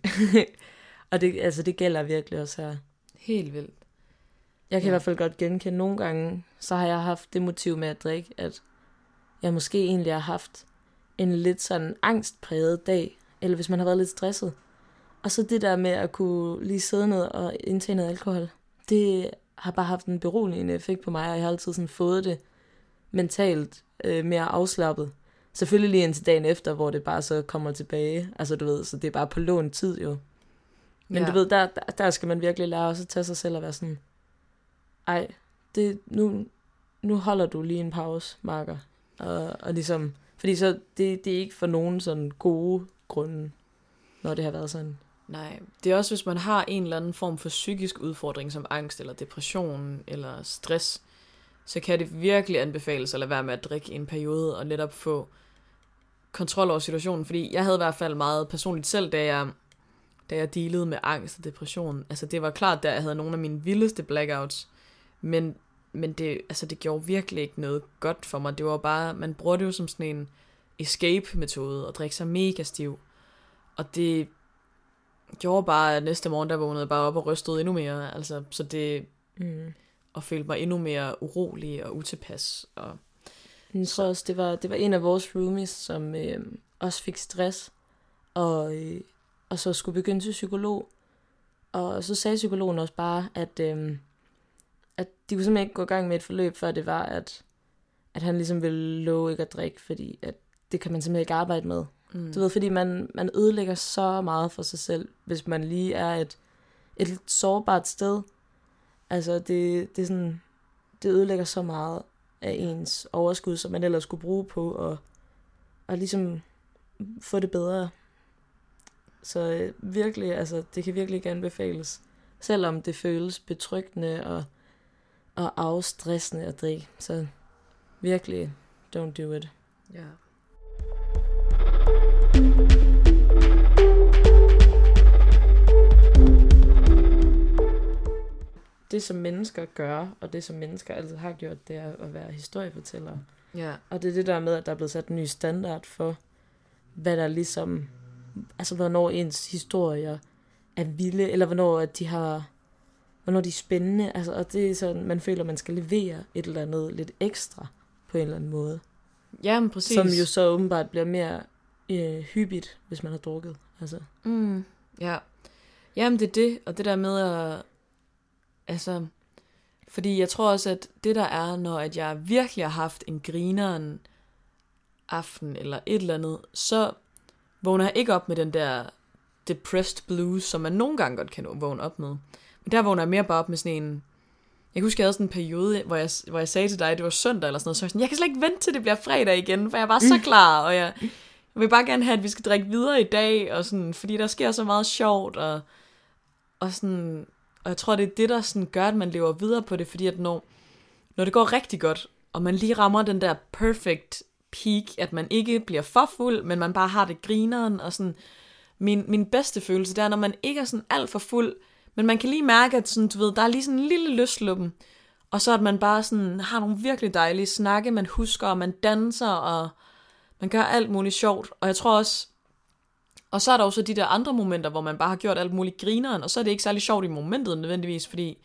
og det, altså, det gælder virkelig også her. Helt vildt. Jeg kan ja. I hvert fald godt genkende nogle gange, så har jeg haft det motiv med at drikke, at jeg måske egentlig har haft en lidt sådan angstpræget dag, eller hvis man har været lidt stresset. Og så det der med at kunne lige sidde ned og indtage noget alkohol, det har bare haft en beroligende effekt på mig, og jeg har altid sådan fået det mentalt øh, mere afslappet. Selvfølgelig lige indtil dagen efter, hvor det bare så kommer tilbage. Altså du ved, så det er bare på lån tid jo. Men ja. Du ved, der, der, der skal man virkelig lære også at tage sig selv og være sådan, ej, det, nu, nu holder du lige en pause, Marker. Og, og ligesom, fordi så, det, det er ikke for nogen sådan gode grunde, når det har været sådan. Nej, det er også, hvis man har en eller anden form for psykisk udfordring, som angst eller depression eller stress, så kan det virkelig anbefales at lade være med at drikke i en periode og netop få kontrol over situationen. Fordi jeg havde i hvert fald meget personligt selv, da jeg, da jeg dealede med angst og depression. Altså det var klart, da jeg havde nogle af mine vildeste blackouts, men, men det, altså, det gjorde virkelig ikke noget godt for mig. Det var bare, man bruger det jo som sådan en escape-metode og drikke sig mega stiv. Og det gjorde bare, at næste morgen, der vågnede jeg bare op og rystede endnu mere. Altså, så det, Mm og følte mig endnu mere urolig og utilpas. Og, Jeg tror også, det var, det var en af vores roomies, som øh, også fik stress, og, øh, og så skulle begynde til psykolog. Og så sagde psykologen også bare, at, øh, at de kunne simpelthen ikke gå i gang med et forløb, før det var, at, at han ligesom ville love ikke at drikke, fordi at det kan man simpelthen ikke arbejde med. mm. Du ved, fordi man, man ødelægger så meget for sig selv, hvis man lige er et, et lidt sårbart sted. Altså, det, det er sådan, det ødelægger så meget af ens overskud, som man ellers skulle bruge på at, at ligesom få det bedre. Så øh, virkelig, altså, det kan virkelig ikke anbefales. Selvom det føles betryggende og, og afstressende at drikke. Så virkelig, don't do it. Ja. Det, som mennesker gør, og det, som mennesker altid har gjort, det er at være historiefortællere. Ja. Og det er det der med, at der er blevet sat en ny standard for, hvad der ligesom, altså hvornår ens historier er vilde, eller hvornår at de har, hvornår de er spændende. Altså, og det er sådan, man føler, man skal levere et eller andet lidt ekstra på en eller anden måde. Jamen, præcis. Som jo så åbenbart bliver mere øh, hyppigt, hvis man har drukket. Altså. Mm, ja. Jamen, det er det, og det der med at... Altså... Fordi jeg tror også, at det der er, når at jeg virkelig har haft en grineren aften eller et eller andet, så vågner jeg ikke op med den der depressed blues, som man nogle gange godt kan vågne op med. Men der vågner jeg mere bare op med sådan en... Jeg kan huske, jeg havde sådan en periode, hvor jeg, hvor jeg sagde til dig, at det var søndag eller sådan noget, så jeg sådan, jeg kan slet ikke vente til det bliver fredag igen, for jeg var så klar, og jeg, jeg vil bare gerne have, at vi skal drikke videre i dag, og sådan, fordi der sker så meget sjovt, og, og, sådan, og jeg tror, det er det, der sådan gør, at man lever videre på det, fordi at når, når det går rigtig godt, og man lige rammer den der perfect peak, at man ikke bliver for fuld, men man bare har det grineren, og sådan, min, min bedste følelse, det er, når man ikke er sådan alt for fuld, men man kan lige mærke, at sådan, du ved, der er lige sådan en lille løsluppen, og så at man bare sådan har nogle virkelig dejlige snakke, man husker, og man danser, og man gør alt muligt sjovt. Og jeg tror også, og så er der også de der andre momenter, hvor man bare har gjort alt muligt grineren, og så er det ikke særlig sjovt i momentet nødvendigvis, fordi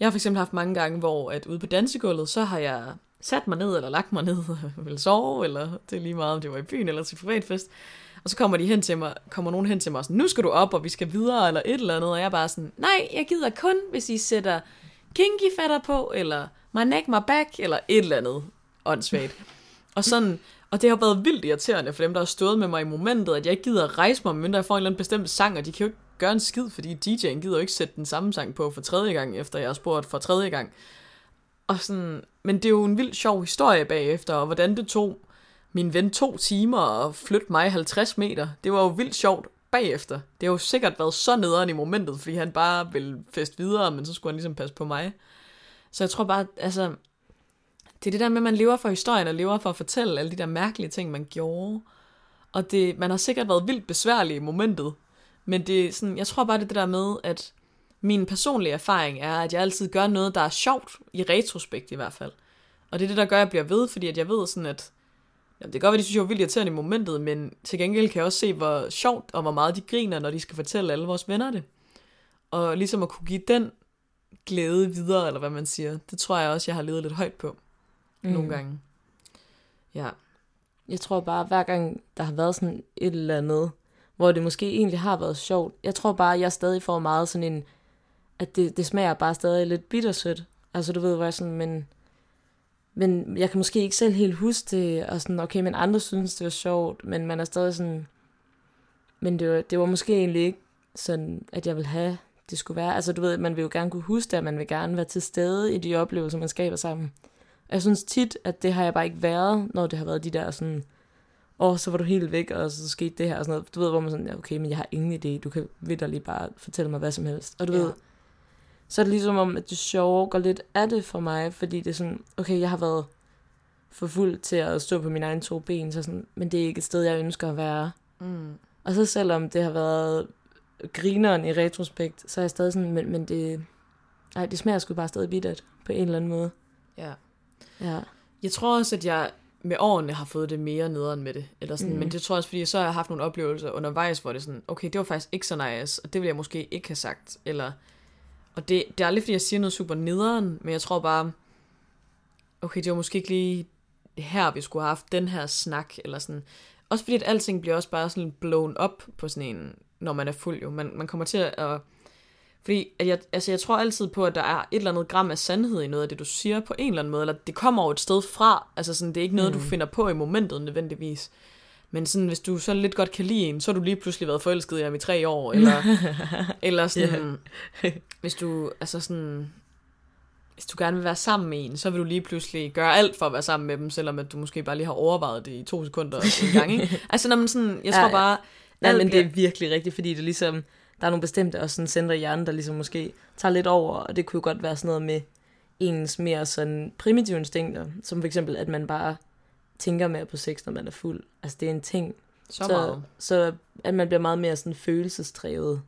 jeg har for eksempel haft mange gange, hvor at ude på dansegulvet, så har jeg sat mig ned, eller lagt mig ned, og vil sove, eller det er lige meget, om det var i byen eller til privatfest. Og så kommer de hen til mig, kommer nogen hen til mig og sådan, nu skal du op, og vi skal videre, eller et eller andet, og jeg er bare sådan, nej, jeg gider kun, hvis I sætter kinky fatter på, eller my neck, my back, eller et eller andet åndssvagt. Og sådan, og det har været vildt irriterende for dem, der har stået med mig i momentet, at jeg ikke gider at rejse mig, men jeg får en eller anden bestemt sang, og de kan jo ikke gøre en skid, fordi DJ'en gider jo ikke sætte den samme sang på for tredje gang, efter jeg har spurgt for tredje gang. Og sådan, men det er jo en vild sjov historie bagefter, og hvordan det tog min ven to timer og flytte mig 50 meter. Det var jo vildt sjovt bagefter. Det har jo sikkert været så nederen i momentet, fordi han bare ville fest videre, men så skulle han ligesom passe på mig. Så jeg tror bare, altså, det er det der med, at man lever for historien og lever for at fortælle alle de der mærkelige ting, man gjorde. Og det, man har sikkert været vildt besværlig i momentet. Men det er sådan, jeg tror bare, det er det der med, at min personlige erfaring er, at jeg altid gør noget, der er sjovt, i retrospekt i hvert fald. Og det er det, der gør, at jeg bliver ved, fordi at jeg ved sådan, at jamen, det kan godt være, de synes, jeg var vildt irriterende i momentet, men til gengæld kan jeg også se, hvor sjovt og hvor meget de griner, når de skal fortælle alle vores venner det. Og ligesom at kunne give den glæde videre, eller hvad man siger, det tror jeg også, jeg har levet lidt højt på mm. nogle gange. Ja. Jeg tror bare, hver gang der har været sådan et eller andet, hvor det måske egentlig har været sjovt, jeg tror bare, at jeg stadig får meget sådan en, at det, det smager bare stadig lidt bittersødt. Altså du ved, hvor jeg sådan, men, men jeg kan måske ikke selv helt huske det, og sådan, okay, men andre synes, det var sjovt, men man er stadig sådan, men det var, det var måske egentlig ikke sådan, at jeg vil have, det skulle være. Altså du ved, man vil jo gerne kunne huske det, og man vil gerne være til stede i de oplevelser, man skaber sammen. Jeg synes tit, at det har jeg bare ikke været, når det har været de der sådan, åh, oh, så var du helt væk, og så skete det her og sådan noget. Du ved, hvor man sådan, ja, okay, men jeg har ingen idé, du kan vidderligt bare fortælle mig hvad som helst. Og du ja. ved, så er det ligesom om, at det sjove går lidt af det for mig, fordi det er sådan, okay, jeg har været for fuld til at stå på mine egne to ben, så sådan, men det er ikke et sted, jeg ønsker at være. Mm. Og så selvom det har været grineren i retrospekt, så er jeg stadig sådan, men, men det, nej, det smager sgu bare stadig bittert på en eller anden måde. Ja. Ja. Jeg tror også, at jeg med årene har fået det mere nederen med det. Eller sådan, mm. Men det tror jeg også, fordi så har jeg haft nogle oplevelser undervejs, hvor det er sådan, okay, det var faktisk ikke så nice, og det ville jeg måske ikke have sagt. Eller, og det, det er aldrig, fordi jeg siger noget super nederen, men jeg tror bare, okay, det var måske ikke lige her, vi skulle have haft den her snak, eller sådan. Også fordi, at alting bliver også bare sådan blown up på sådan en, når man er fuld jo. Man, man kommer til at fordi at jeg, altså jeg tror altid på, at der er et eller andet gram af sandhed i noget af det, du siger på en eller anden måde, eller det kommer over et sted fra. Altså sådan, det er ikke noget, mm. du finder på i momentet nødvendigvis. Men sådan, hvis du så lidt godt kan lide en, så har du lige pludselig været forelsket i ham i tre år, eller, eller sådan, hvis du, altså sådan, hvis du gerne vil være sammen med en, så vil du lige pludselig gøre alt for at være sammen med dem, selvom at du måske bare lige har overvejet det i to sekunder en gang, ikke? Altså, når man sådan, jeg tror ja, bare... Nej, men det er virkelig rigtigt, fordi det ligesom, der er nogle bestemte også sådan centre i hjernen, der ligesom måske tager lidt over, og det kunne jo godt være sådan noget med ens mere sådan primitive instinkter, som for eksempel, at man bare tænker mere på sex, når man er fuld. Altså, det er en ting. Så, så meget. Så at man bliver meget mere sådan følelsestrævet.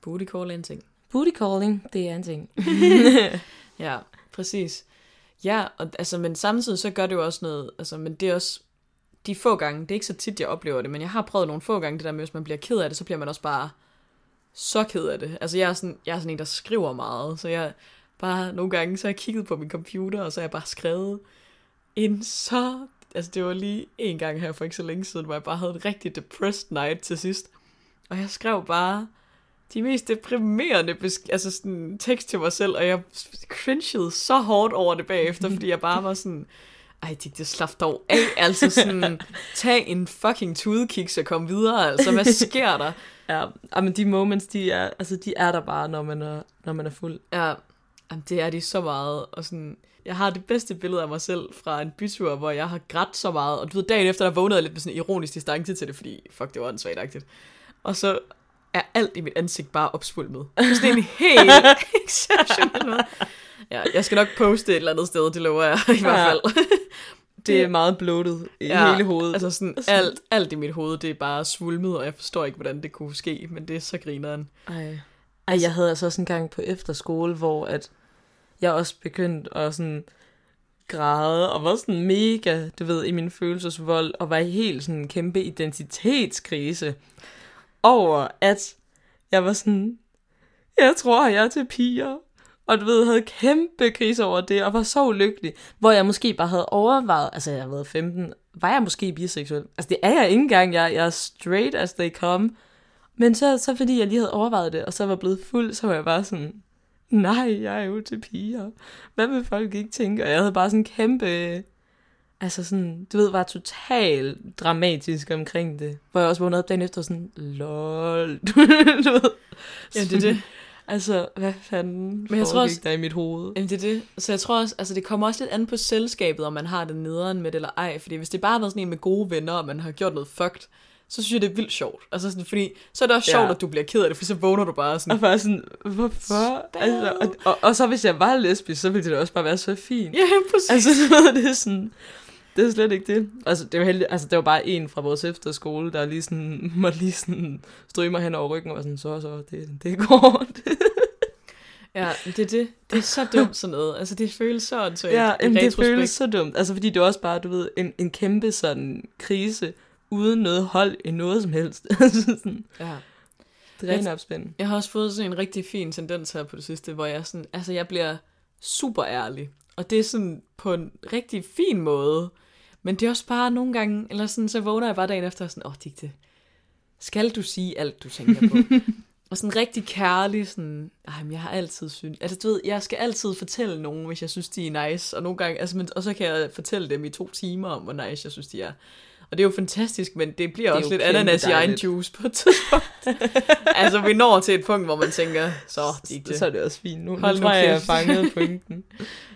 Booty call er en ting. Booty calling, det er en ting. ja, præcis. Ja, og, altså, men samtidig så gør det jo også noget, altså, men det er også de få gange, det er ikke så tit, jeg oplever det, men jeg har prøvet nogle få gange det der med, hvis man bliver ked af det, så bliver man også bare så ked af det. Altså, jeg er, sådan, jeg er sådan en, der skriver meget, så jeg bare nogle gange, så har jeg kigget på min computer, og så har jeg bare skrevet en så... Altså, det var lige en gang her for ikke så længe siden, hvor jeg bare havde en rigtig depressed night til sidst. Og jeg skrev bare de mest deprimerende altså sådan, tekst til mig selv, og jeg cringede så hårdt over det bagefter, fordi jeg bare var sådan, ej, det, det slap dog af, altså sådan, tag en fucking tudekiks og kom videre, altså, hvad sker der? Ja, men de moments, de er, altså, de er der bare, når man er, når man er fuld. Ja, jamen, det er de så meget, og sådan, jeg har det bedste billede af mig selv fra en bytur, hvor jeg har grædt så meget, og du ved, dagen efter, der vågnede jeg lidt med sådan en ironisk distance til det, fordi, fuck, det var ansvagtagtigt. Og så er alt i mit ansigt bare opsvulmet. Det er sådan en helt exceptionel måde. Ja, jeg skal nok poste et eller andet sted, det lover jeg i hvert fald. Det er meget bloated i ja, hele hovedet. altså sådan alt, alt i mit hoved, det er bare svulmet, og jeg forstår ikke, hvordan det kunne ske, men det er så grineren. Ej. Ej, jeg havde altså også en gang på efterskole, hvor at jeg også begyndte at sådan græde, og var sådan mega, du ved, i min følelsesvold, og var i helt sådan en kæmpe identitetskrise over, at jeg var sådan, jeg tror, jeg er til piger og du ved, havde kæmpe krise over det, og var så ulykkelig, hvor jeg måske bare havde overvejet, altså jeg har været 15, var jeg måske biseksuel? Altså det er jeg ikke engang, jeg, jeg er straight as they come. Men så, så fordi jeg lige havde overvejet det, og så var blevet fuld, så var jeg bare sådan, nej, jeg er jo til piger. Hvad vil folk ikke tænke? Og jeg havde bare sådan kæmpe, altså sådan, du ved, var totalt dramatisk omkring det. Hvor jeg også vågnede op dagen efter sådan, lol, du ved. Ja, det er det. Altså, hvad fanden Men jeg tror også, der i mit hoved? Jamen, det er det. Så jeg tror også, altså det kommer også lidt an på selskabet, om man har det nederen med det eller ej. Fordi hvis det bare har været sådan en med gode venner, og man har gjort noget fucked, så synes jeg, det er vildt sjovt. Altså sådan, fordi så er det også sjovt, ja. at du bliver ked af det, for så vågner du bare sådan. Og bare sådan, hvorfor? Altså, og, og, og, så hvis jeg var lesbisk, så ville det også bare være så fint. Ja, præcis. Altså, det er sådan, det er slet ikke det. Altså, det var, heldig, altså, det var bare en fra vores efterskole, der lige sådan, måtte lige sådan stryge mig hen over ryggen og var sådan, så, så, det, det går. Ja, det er det. Det er så dumt sådan noget. Altså, det føles så åndssvagt Ja, jamen, det føles så dumt. Altså, fordi det er også bare, du ved, en, en kæmpe sådan krise, uden noget hold i noget som helst. Altså sådan, Ja. det er ren opspænding. Jeg har også fået sådan en rigtig fin tendens her på det sidste, hvor jeg sådan, altså jeg bliver super ærlig. Og det er sådan på en rigtig fin måde. Men det er også bare nogle gange, eller sådan, så vågner jeg bare dagen efter og sådan, åh, oh, Digte, skal du sige alt, du tænker på? og sådan rigtig kærlig, sådan, ej, men jeg har altid synes, altså du ved, jeg skal altid fortælle nogen, hvis jeg synes, de er nice, og nogle gange, altså, men, og så kan jeg fortælle dem i to timer om, hvor nice jeg synes, de er. Og det er jo fantastisk, men det bliver er også lidt ananas i egen dejligt. juice på et tidspunkt. altså, vi når til et punkt, hvor man tænker, så Digte. Så er det også fint. Nu, Hold nu tror jeg, jeg fanget pointen.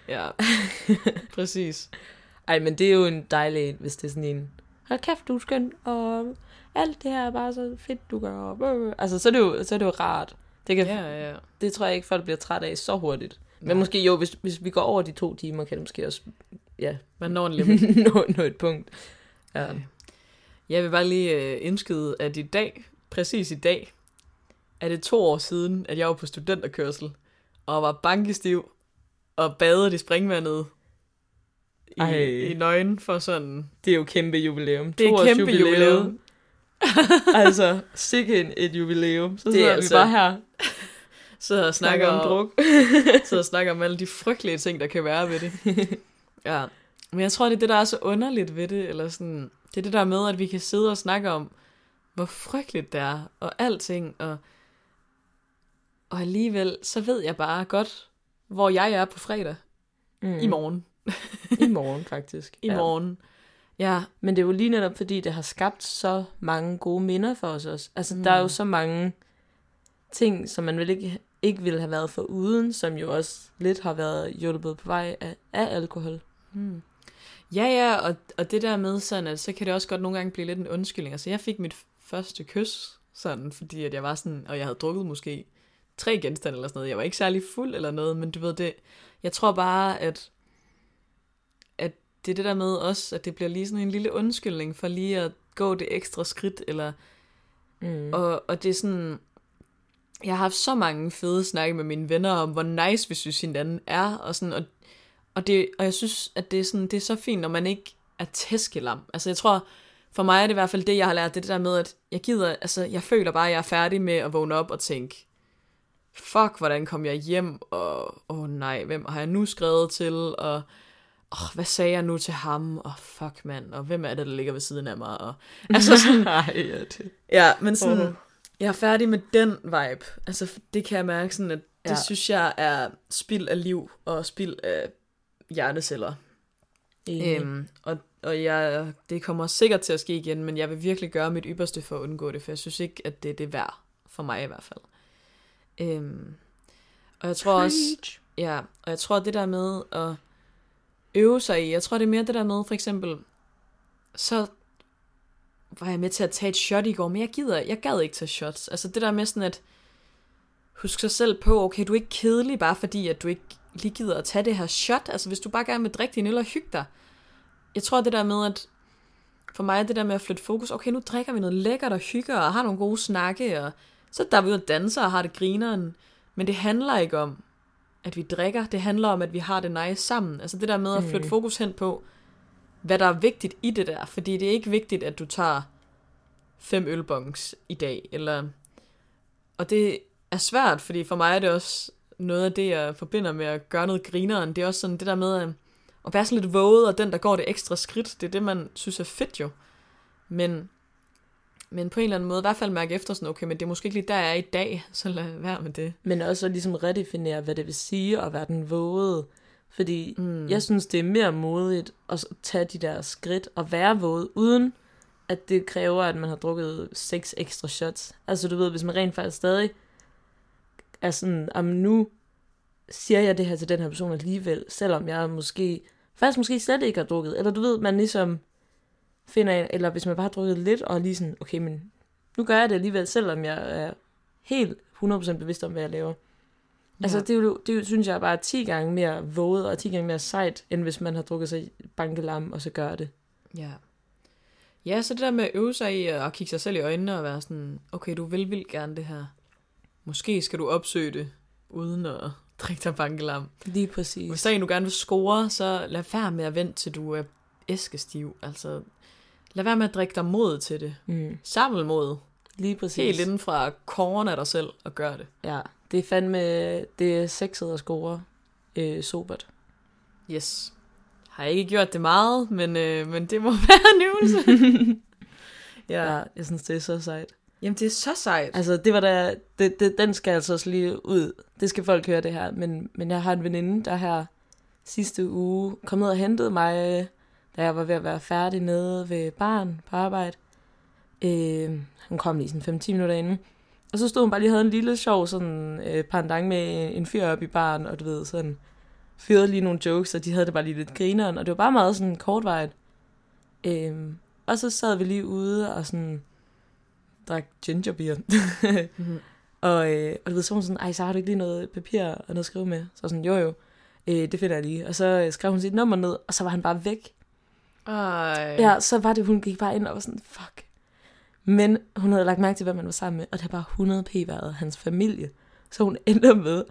Ja, præcis. Ej, men det er jo en dejlig en, hvis det er sådan en, hold kæft, du er skøn, og alt det her er bare så fedt, du gør. og blah, blah." Altså, så er det jo, så er det jo rart. Det, kan, Ja, ja, ja. det tror jeg ikke, folk bliver træt af så hurtigt. Men Nej. måske jo, hvis, hvis vi går over de to timer, kan det måske også ja, Man når en limit. nå, nå et punkt. Ja. Jeg vil bare lige øh, indskyde, at i dag, præcis i dag, er det to år siden, at jeg var på studenterkørsel, og var bankestiv, og badede i springvandet Ej. i, i nøgen for sådan... Det er jo kæmpe jubilæum. Det er kæmpe jubilæum. altså, sikke en, et jubilæum. Så Det er sidder altså- vi bare her Så snakker og snakker om druk. så og snakker om alle de frygtelige ting, der kan være ved det. ja. Men jeg tror, det er det, der er så underligt ved det, eller sådan, det er det der med, at vi kan sidde og snakke om, hvor frygteligt det er, og alting, og, og alligevel, så ved jeg bare godt, hvor jeg er på fredag, Mm. mm. i morgen. I morgen, faktisk. I ja. morgen. Ja, Men det er jo lige netop, fordi det har skabt så mange gode minder for os også. Altså, mm. der er jo så mange ting, som man vel ikke, ikke ville have været for uden, som jo også lidt har været hjulpet på vej af, af alkohol. Hmm. Ja, ja, og, og det der med sådan, at så kan det også godt nogle gange blive lidt en undskyldning. Altså, jeg fik mit første kys, sådan, fordi at jeg var sådan, og jeg havde drukket måske tre genstande eller sådan noget. Jeg var ikke særlig fuld eller noget, men du ved det, jeg tror bare, at, at det er det der med også, at det bliver lige sådan en lille undskyldning for lige at gå det ekstra skridt, eller, Mm. og, og det er sådan, jeg har haft så mange fede snakke med mine venner om, hvor nice vi synes hinanden er, og sådan, og, og, det, og jeg synes, at det er, sådan, det er så fint, når man ikke er tæskelam. Altså jeg tror, for mig er det i hvert fald det, jeg har lært, det det der med, at jeg gider, altså jeg føler bare, at jeg er færdig med at vågne op og tænke, fuck, hvordan kom jeg hjem, og åh oh, nej, hvem har jeg nu skrevet til, og oh, hvad sagde jeg nu til ham, og oh, fuck mand, og hvem er det, der ligger ved siden af mig, og altså sådan, Ej, ja, det. Ja, men sådan, uh. jeg er færdig med den vibe. Altså, det kan jeg mærke sådan, at det Ja. synes jeg er spild af liv og spild af hjerneceller. Enig. Øhm, og og jeg, det kommer sikkert til at ske igen, men jeg vil virkelig gøre mit ypperste for at undgå det, for jeg synes ikke, at det er det værd, for mig i hvert fald. Øhm, og jeg tror også. Ja, og jeg tror, det der med at øve sig i, jeg tror, det er mere det der med, for eksempel, så var jeg med til at tage et shot i går, men jeg gider, jeg gad ikke tage shots. Altså det der med sådan at, husk sig selv på, okay, du er ikke kedelig, bare fordi, at du ikke lige gider at tage det her shot. Altså hvis du bare gerne vil drikke din øl og hygge dig. Jeg tror, det der med, at for mig er det der med at flytte fokus, okay, nu drikker vi noget lækkert og hygger og har nogle gode snakke, og så der er vi ude og danser og har det grineren. Men det handler ikke om, at vi drikker. Det handler om, at vi har det nice sammen. Altså det der med at flytte Mm. fokus hen på, hvad der er vigtigt i det der. Fordi det er ikke vigtigt, at du tager fem ølbongs i dag. Eller... Og det er svært, fordi for mig er det også noget af det, jeg forbinder med at gøre noget grineren. Det er også sådan det der med at, at være sådan lidt våget, og den, der går det ekstra skridt, det er det, man synes er fedt jo. Men, men på en eller anden måde, i hvert fald mærke efter sådan, okay, men det er måske ikke lige der, jeg er i dag, så lad være med det. Men også ligesom redefinere, hvad det vil sige at være den våde. Fordi Mm. jeg synes, det er mere modigt at tage de der skridt og være våd, uden at det kræver, at man har drukket seks ekstra shots. Altså du ved, hvis man rent faktisk stadig er sådan, om nu siger jeg det her til den her person alligevel, selvom jeg måske, faktisk måske slet ikke har drukket. Eller du ved, man ligesom finder en, eller hvis man bare har drukket lidt, og lige sådan, okay, men nu gør jeg det alligevel, selvom jeg er helt 100% bevidst om, hvad jeg laver. Ja. Altså, Ja. det, er jo, det synes jeg bare er 10 gange mere våget, og 10 gange mere sejt, end hvis man har drukket sig bankelam, og så gør det. Ja. Ja, så det der med at øve sig i at kigge sig selv i øjnene og være sådan, okay, du vil vildt gerne det her. Måske skal du opsøge det, uden at drik dig bankelam. Lige præcis. Hvis der er en, du gerne vil score, så lad være med at vente, til du er æskestiv. Altså, lad være med at drikke dig mod til det. Mm. Samle mod. Lige præcis. Helt inden fra koren af dig selv og gør det. Ja, det er fandme, det er sexet at score øh, sobert. Yes. Har ikke gjort det meget, men, øh, men det må være en øvelse. ja. Ja, jeg synes, det er så sejt. Jamen, det er så sejt. Altså, det var da, det, det, den skal altså også lige ud. Det skal folk høre det her. Men, men jeg har en veninde, der her sidste uge kom ned og hentede mig, da jeg var ved at være færdig nede ved barn på arbejde. Øh, hun kom lige sådan 5-10 minutter inden. Og så stod hun bare lige og havde en lille sjov sådan øh, pandang med en fyr op i baren, og du ved, sådan fyrede lige nogle jokes, og de havde det bare lige lidt grineren, og det var bare meget sådan kortvejet. Øh, og så sad vi lige ude og sådan drak gingerbeer. Mhm. Og, øh, og du ved, så var hun sådan, ej, så har du ikke lige noget papir og noget at skrive med? Så var sådan, jo jo, øh, det finder jeg lige. Og så øh, skrev hun sit nummer ned, og så var han bare væk. Ej. Ja, så var det, hun gik bare ind og var sådan, fuck. Men hun havde lagt mærke til, hvad man var sammen med, og det har bare 100 p været hans familie. Så hun ender med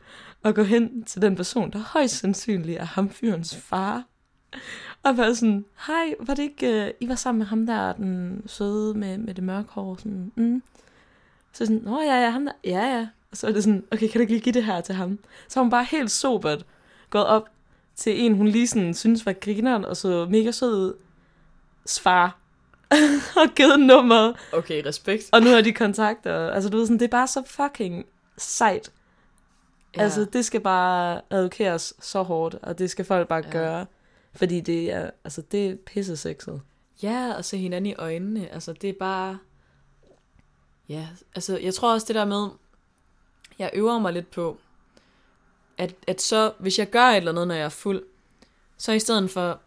at gå hen til den person, der højst sandsynligt er ham fyrens far. Og være sådan, hej, var det ikke, uh, I var sammen med ham der, den søde med, med det mørke hår? Sådan, mm. Så sådan, åh ja, ja, ham der, ja, ja. Og så er det sådan, okay, kan du ikke lige give det her til ham? Så har hun bare helt sobert gået op til en, hun lige sådan synes var grineren, og så mega sød. Far. og givet nummeret. Okay, respekt. Og nu har de kontakter. Altså, du ved sådan, det er bare så fucking sejt. Ja. Altså, det skal bare advokeres så hårdt, og det skal folk bare ja. gøre. Fordi det er, altså, det er pisse sexet. Ja, og se hinanden i øjnene. Altså, det er bare... Ja, altså, jeg tror også det der med... Jeg øver mig lidt på, at, at så, hvis jeg gør et eller andet, når jeg er fuld, så i stedet for...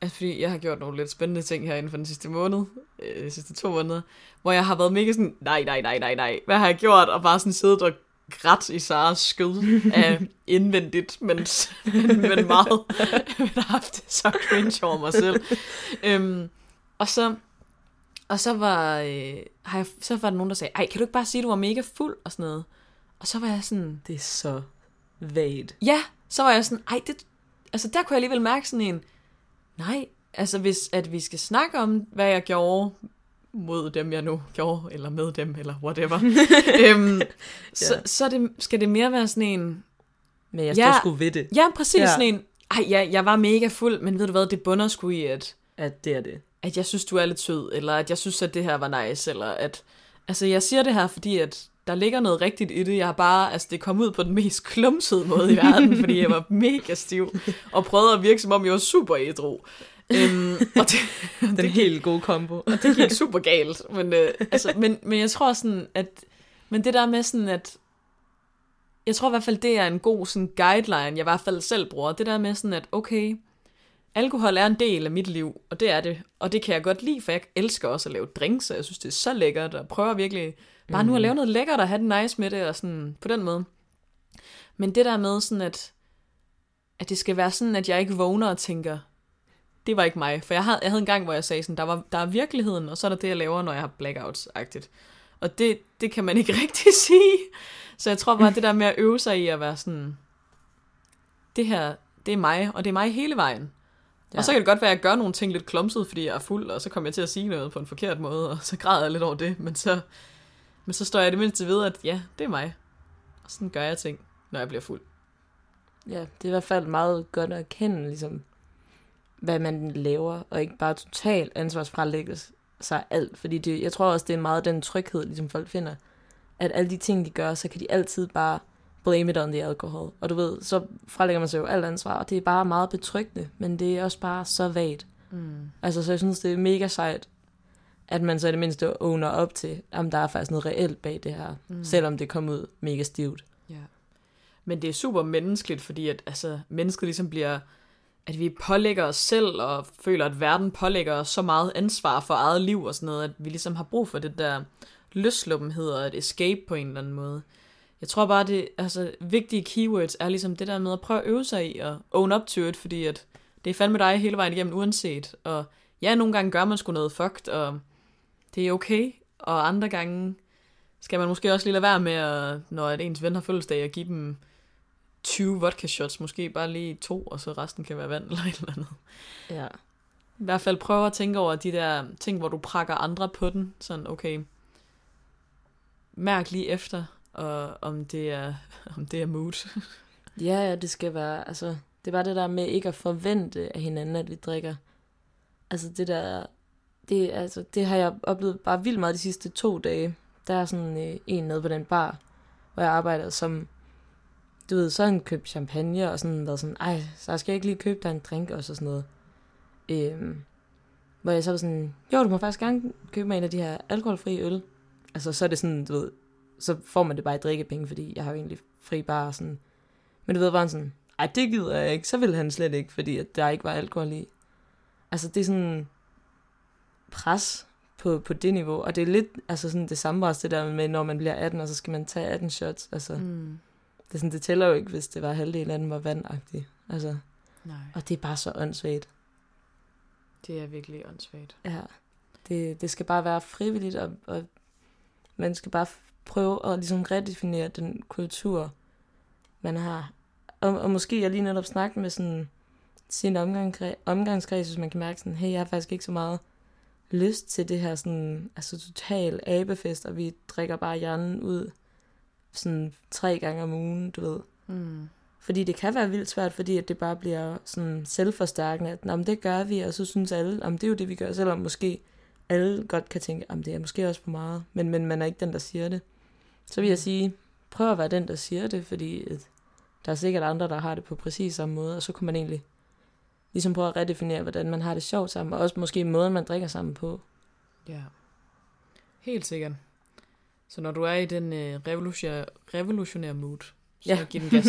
Altså, fordi jeg har gjort nogle lidt spændende ting her inden for den sidste måned, øh, de sidste to måneder, hvor jeg har været mega sådan, nej, nej, nej, nej, nej, hvad har jeg gjort? Og bare sådan siddet og ret i Saras skød af indvendigt, men, men, men meget. Jeg har haft det så cringe over mig selv. Øhm, og så, og så var, øh, har jeg, så var der nogen, der sagde, ej, kan du ikke bare sige, at du var mega fuld og sådan noget? Og så var jeg sådan, Det er så vagt. ja, så var jeg sådan, ej, det, altså der kunne jeg alligevel mærke sådan en, nej, altså hvis at vi skal snakke om, hvad jeg gjorde mod dem, jeg nu gjorde, eller med dem, eller whatever, øhm, så, Ja. så det, skal det mere være sådan en, Men jeg Ja. står sgu ved det, ja, præcis Ja. sådan en, ej, ja, jeg var mega fuld, men ved du hvad, det bunder sgu i, at at det er det. at jeg synes, du er lidt sød, eller at jeg synes, at det her var nice, eller at... Altså, jeg siger det her, fordi at der ligger noget rigtigt i det. Jeg har bare... Altså, det kom ud på den mest klumsede måde i verden, fordi jeg var mega stiv, og prøvede at virke, som om jeg var super ædru. Øhm, og det, Den helt gode kombo. og det gik super galt. Men, øh, altså, men, men jeg tror sådan, at... Men det der med sådan, at... Jeg tror i hvert fald, det er en god sådan, guideline, jeg i hvert fald selv bruger. Det der med sådan, at okay, alkohol er en del af mit liv, og det er det. Og det kan jeg godt lide, for jeg elsker også at lave drinks, og jeg synes, det er så lækkert, og prøver virkelig bare mm. nu at lave noget lækkert, og have det nice med det, og sådan på den måde. Men det der med sådan, at, at det skal være sådan, at jeg ikke vågner og tænker, det var ikke mig. For jeg havde, jeg havde en gang, hvor jeg sagde sådan, der, var, der er virkeligheden, og så er der det, jeg laver, når jeg har blackouts-agtigt. Og det, det kan man ikke rigtig sige. Så jeg tror bare, det der med at øve sig i at være sådan, det her, det er mig, og det er mig hele vejen. Ja. Og så kan det godt være, at jeg gør nogle ting lidt klumset, fordi jeg er fuld, og så kommer jeg til at sige noget på en forkert måde, og så græder jeg lidt over det, men så, men så står jeg det mindste ved, at ja, det er mig. Og sådan gør jeg ting, når jeg bliver fuld. Ja, det er i hvert fald meget godt at erkende, ligesom, hvad man laver, og ikke bare totalt ansvarsfralægge sig alt. Fordi det, jeg tror også, det er meget den tryghed, ligesom folk finder, at alle de ting, de gør, så kan de altid bare blame it on the alcohol. Og du ved, så frelægger man sig jo alt ansvar, og det er bare meget betryggende, men det er også bare så vagt. Mm. Altså, så jeg synes, det er mega sejt, at man så i det mindste owner op til, om der er faktisk noget reelt bag det her, mm. selvom det kom ud mega stivt. Ja. Men det er super menneskeligt, fordi at altså, mennesket ligesom bliver, at vi pålægger os selv, og føler, at verden pålægger os så meget ansvar for eget liv og sådan noget, at vi ligesom har brug for det der løsluppenhed og et escape på en eller anden måde. Jeg tror bare, det altså, vigtige keywords er ligesom det der med at prøve at øve sig i og own up to it, fordi at det er fandme dig hele vejen igennem uanset. Og ja, nogle gange gør man sgu noget fucked, og det er okay. Og andre gange skal man måske også lige lade være med, at, når at ens ven har fødselsdag, at give dem 20 vodka shots, måske bare lige to, og så resten kan være vand eller et eller andet. Ja. I hvert fald prøve at tænke over de der ting, hvor du prakker andre på den. Sådan, okay, mærk lige efter, og om det er, om det er mood. Ja, ja, det skal være, altså, det var det der med ikke at forvente af hinanden, at vi drikker. Altså det der, det, altså, det har jeg oplevet bare vildt meget de sidste to dage. Der er sådan øh, en nede på den bar, hvor jeg arbejder, som, du ved, så har han købt champagne, og sådan været sådan, ej, så skal jeg ikke lige købe dig en drink også, og sådan noget. Øhm, hvor jeg så var sådan, jo, du må faktisk gerne købe mig en af de her alkoholfri øl. Altså, så er det sådan, du ved, så får man det bare i drikkepenge, fordi jeg har jo egentlig fri bar og sådan. Men du ved, var han sådan, ej, det gider jeg ikke. Så ville han slet ikke, fordi at der ikke var alkohol i. Altså, det er sådan pres på, på det niveau. Og det er lidt altså sådan det samme også, det der med, når man bliver 18, og så skal man tage 18 shots. Altså, Mm det, er sådan, det tæller jo ikke, hvis det var halvdelen af den var vandagtig. Altså, Nej, og det er bare så åndssvagt. det er virkelig åndssvagt. Ja. Det, det skal bare være frivilligt, og, og man skal bare prøve at ligesom redefinere den kultur, man har. Og, og måske jeg lige netop snakke med sådan sin omgangskreds, omgangskreds, hvis man kan mærke sådan, hey, jeg har faktisk ikke så meget lyst til det her sådan, altså total abefest, og vi drikker bare hjernen ud sådan tre gange om ugen, du ved. Mm. Fordi det kan være vildt svært, fordi at det bare bliver sådan selvforstærkende, at "Nå, men det gør vi, og så synes alle, om det er jo det, vi gør, selvom måske alle godt kan tænke, om det er måske også for meget, men, men man er ikke den, der siger det. Så vil jeg Mm. sige, prøv at være den, der siger det, fordi at der er sikkert andre, der har det på præcis samme måde, og så kunne man egentlig ligesom prøve at redefinere, hvordan man har det sjovt sammen, og også måske måden, man drikker sammen på. Ja. Helt sikkert. Så når du er i den øh, revolutionære, revolutionære mood, så Ja. giv den gas.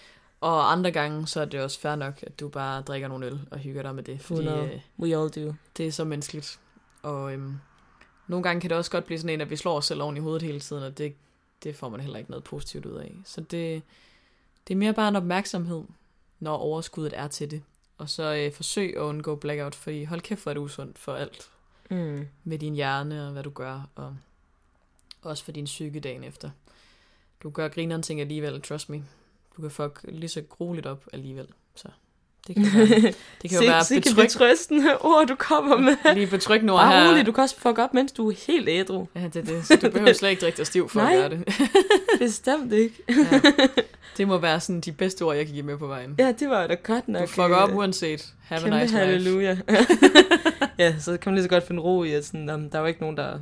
og andre gange, så er det også fair nok, at du bare drikker nogle øl og hygger dig med det. Fordi 100. øh, We all do. det er så menneskeligt. Og øhm, nogle gange kan det også godt blive sådan en, at vi slår os selv oven i hovedet hele tiden, og det, det får man heller ikke noget positivt ud af. Så det, det er mere bare en opmærksomhed, når overskuddet er til det. Og så øh, forsøg at undgå blackout, fordi hold kæft, hvor er det usundt for alt. Mm. Med din hjerne og hvad du gør, og også for din psyke dagen efter. Du gør grineren ting alligevel, trust me. Du kan fuck lige så grueligt op alligevel. Så det kan jo være, det kan jo være betryg, betrøstende ord, du kommer med. lige betryggende ord her. rolig, du kan også fuck op, mens du er helt ædru. Ja, det er det. Så du behøver slet ikke drikke dig stiv for Nej. at gøre det. Bestemt ikke. Ja. Det må være sådan de bedste ord, jeg kan give med på vejen. Ja, det var da godt nok. Du fucker op uanset. Have Kæmpe a nice halleluja. ja, så kan man lige så godt finde ro i, at sådan, um, der er jo ikke nogen, der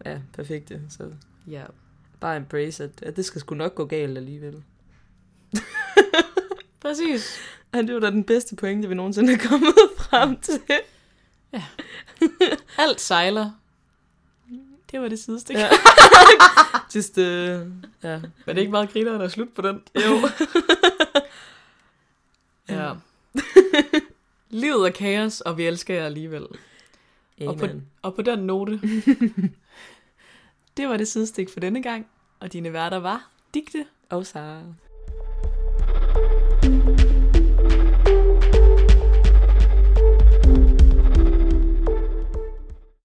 er perfekte. Så Ja. bare embrace, at, at det skal sgu nok gå galt alligevel. Præcis. Og det var da den bedste pointe, vi nogensinde er kommet frem til. Alt sejler. Det var det sidste. Ja. Ja. Just, uh, ja. Men det er ikke meget griner, at slut på den. Jo. Ja. Livet er kaos, og vi elsker jer alligevel. Og på, Amen. og på den note, det var det sidestik for denne gang, og dine værter var Digte Og Sara.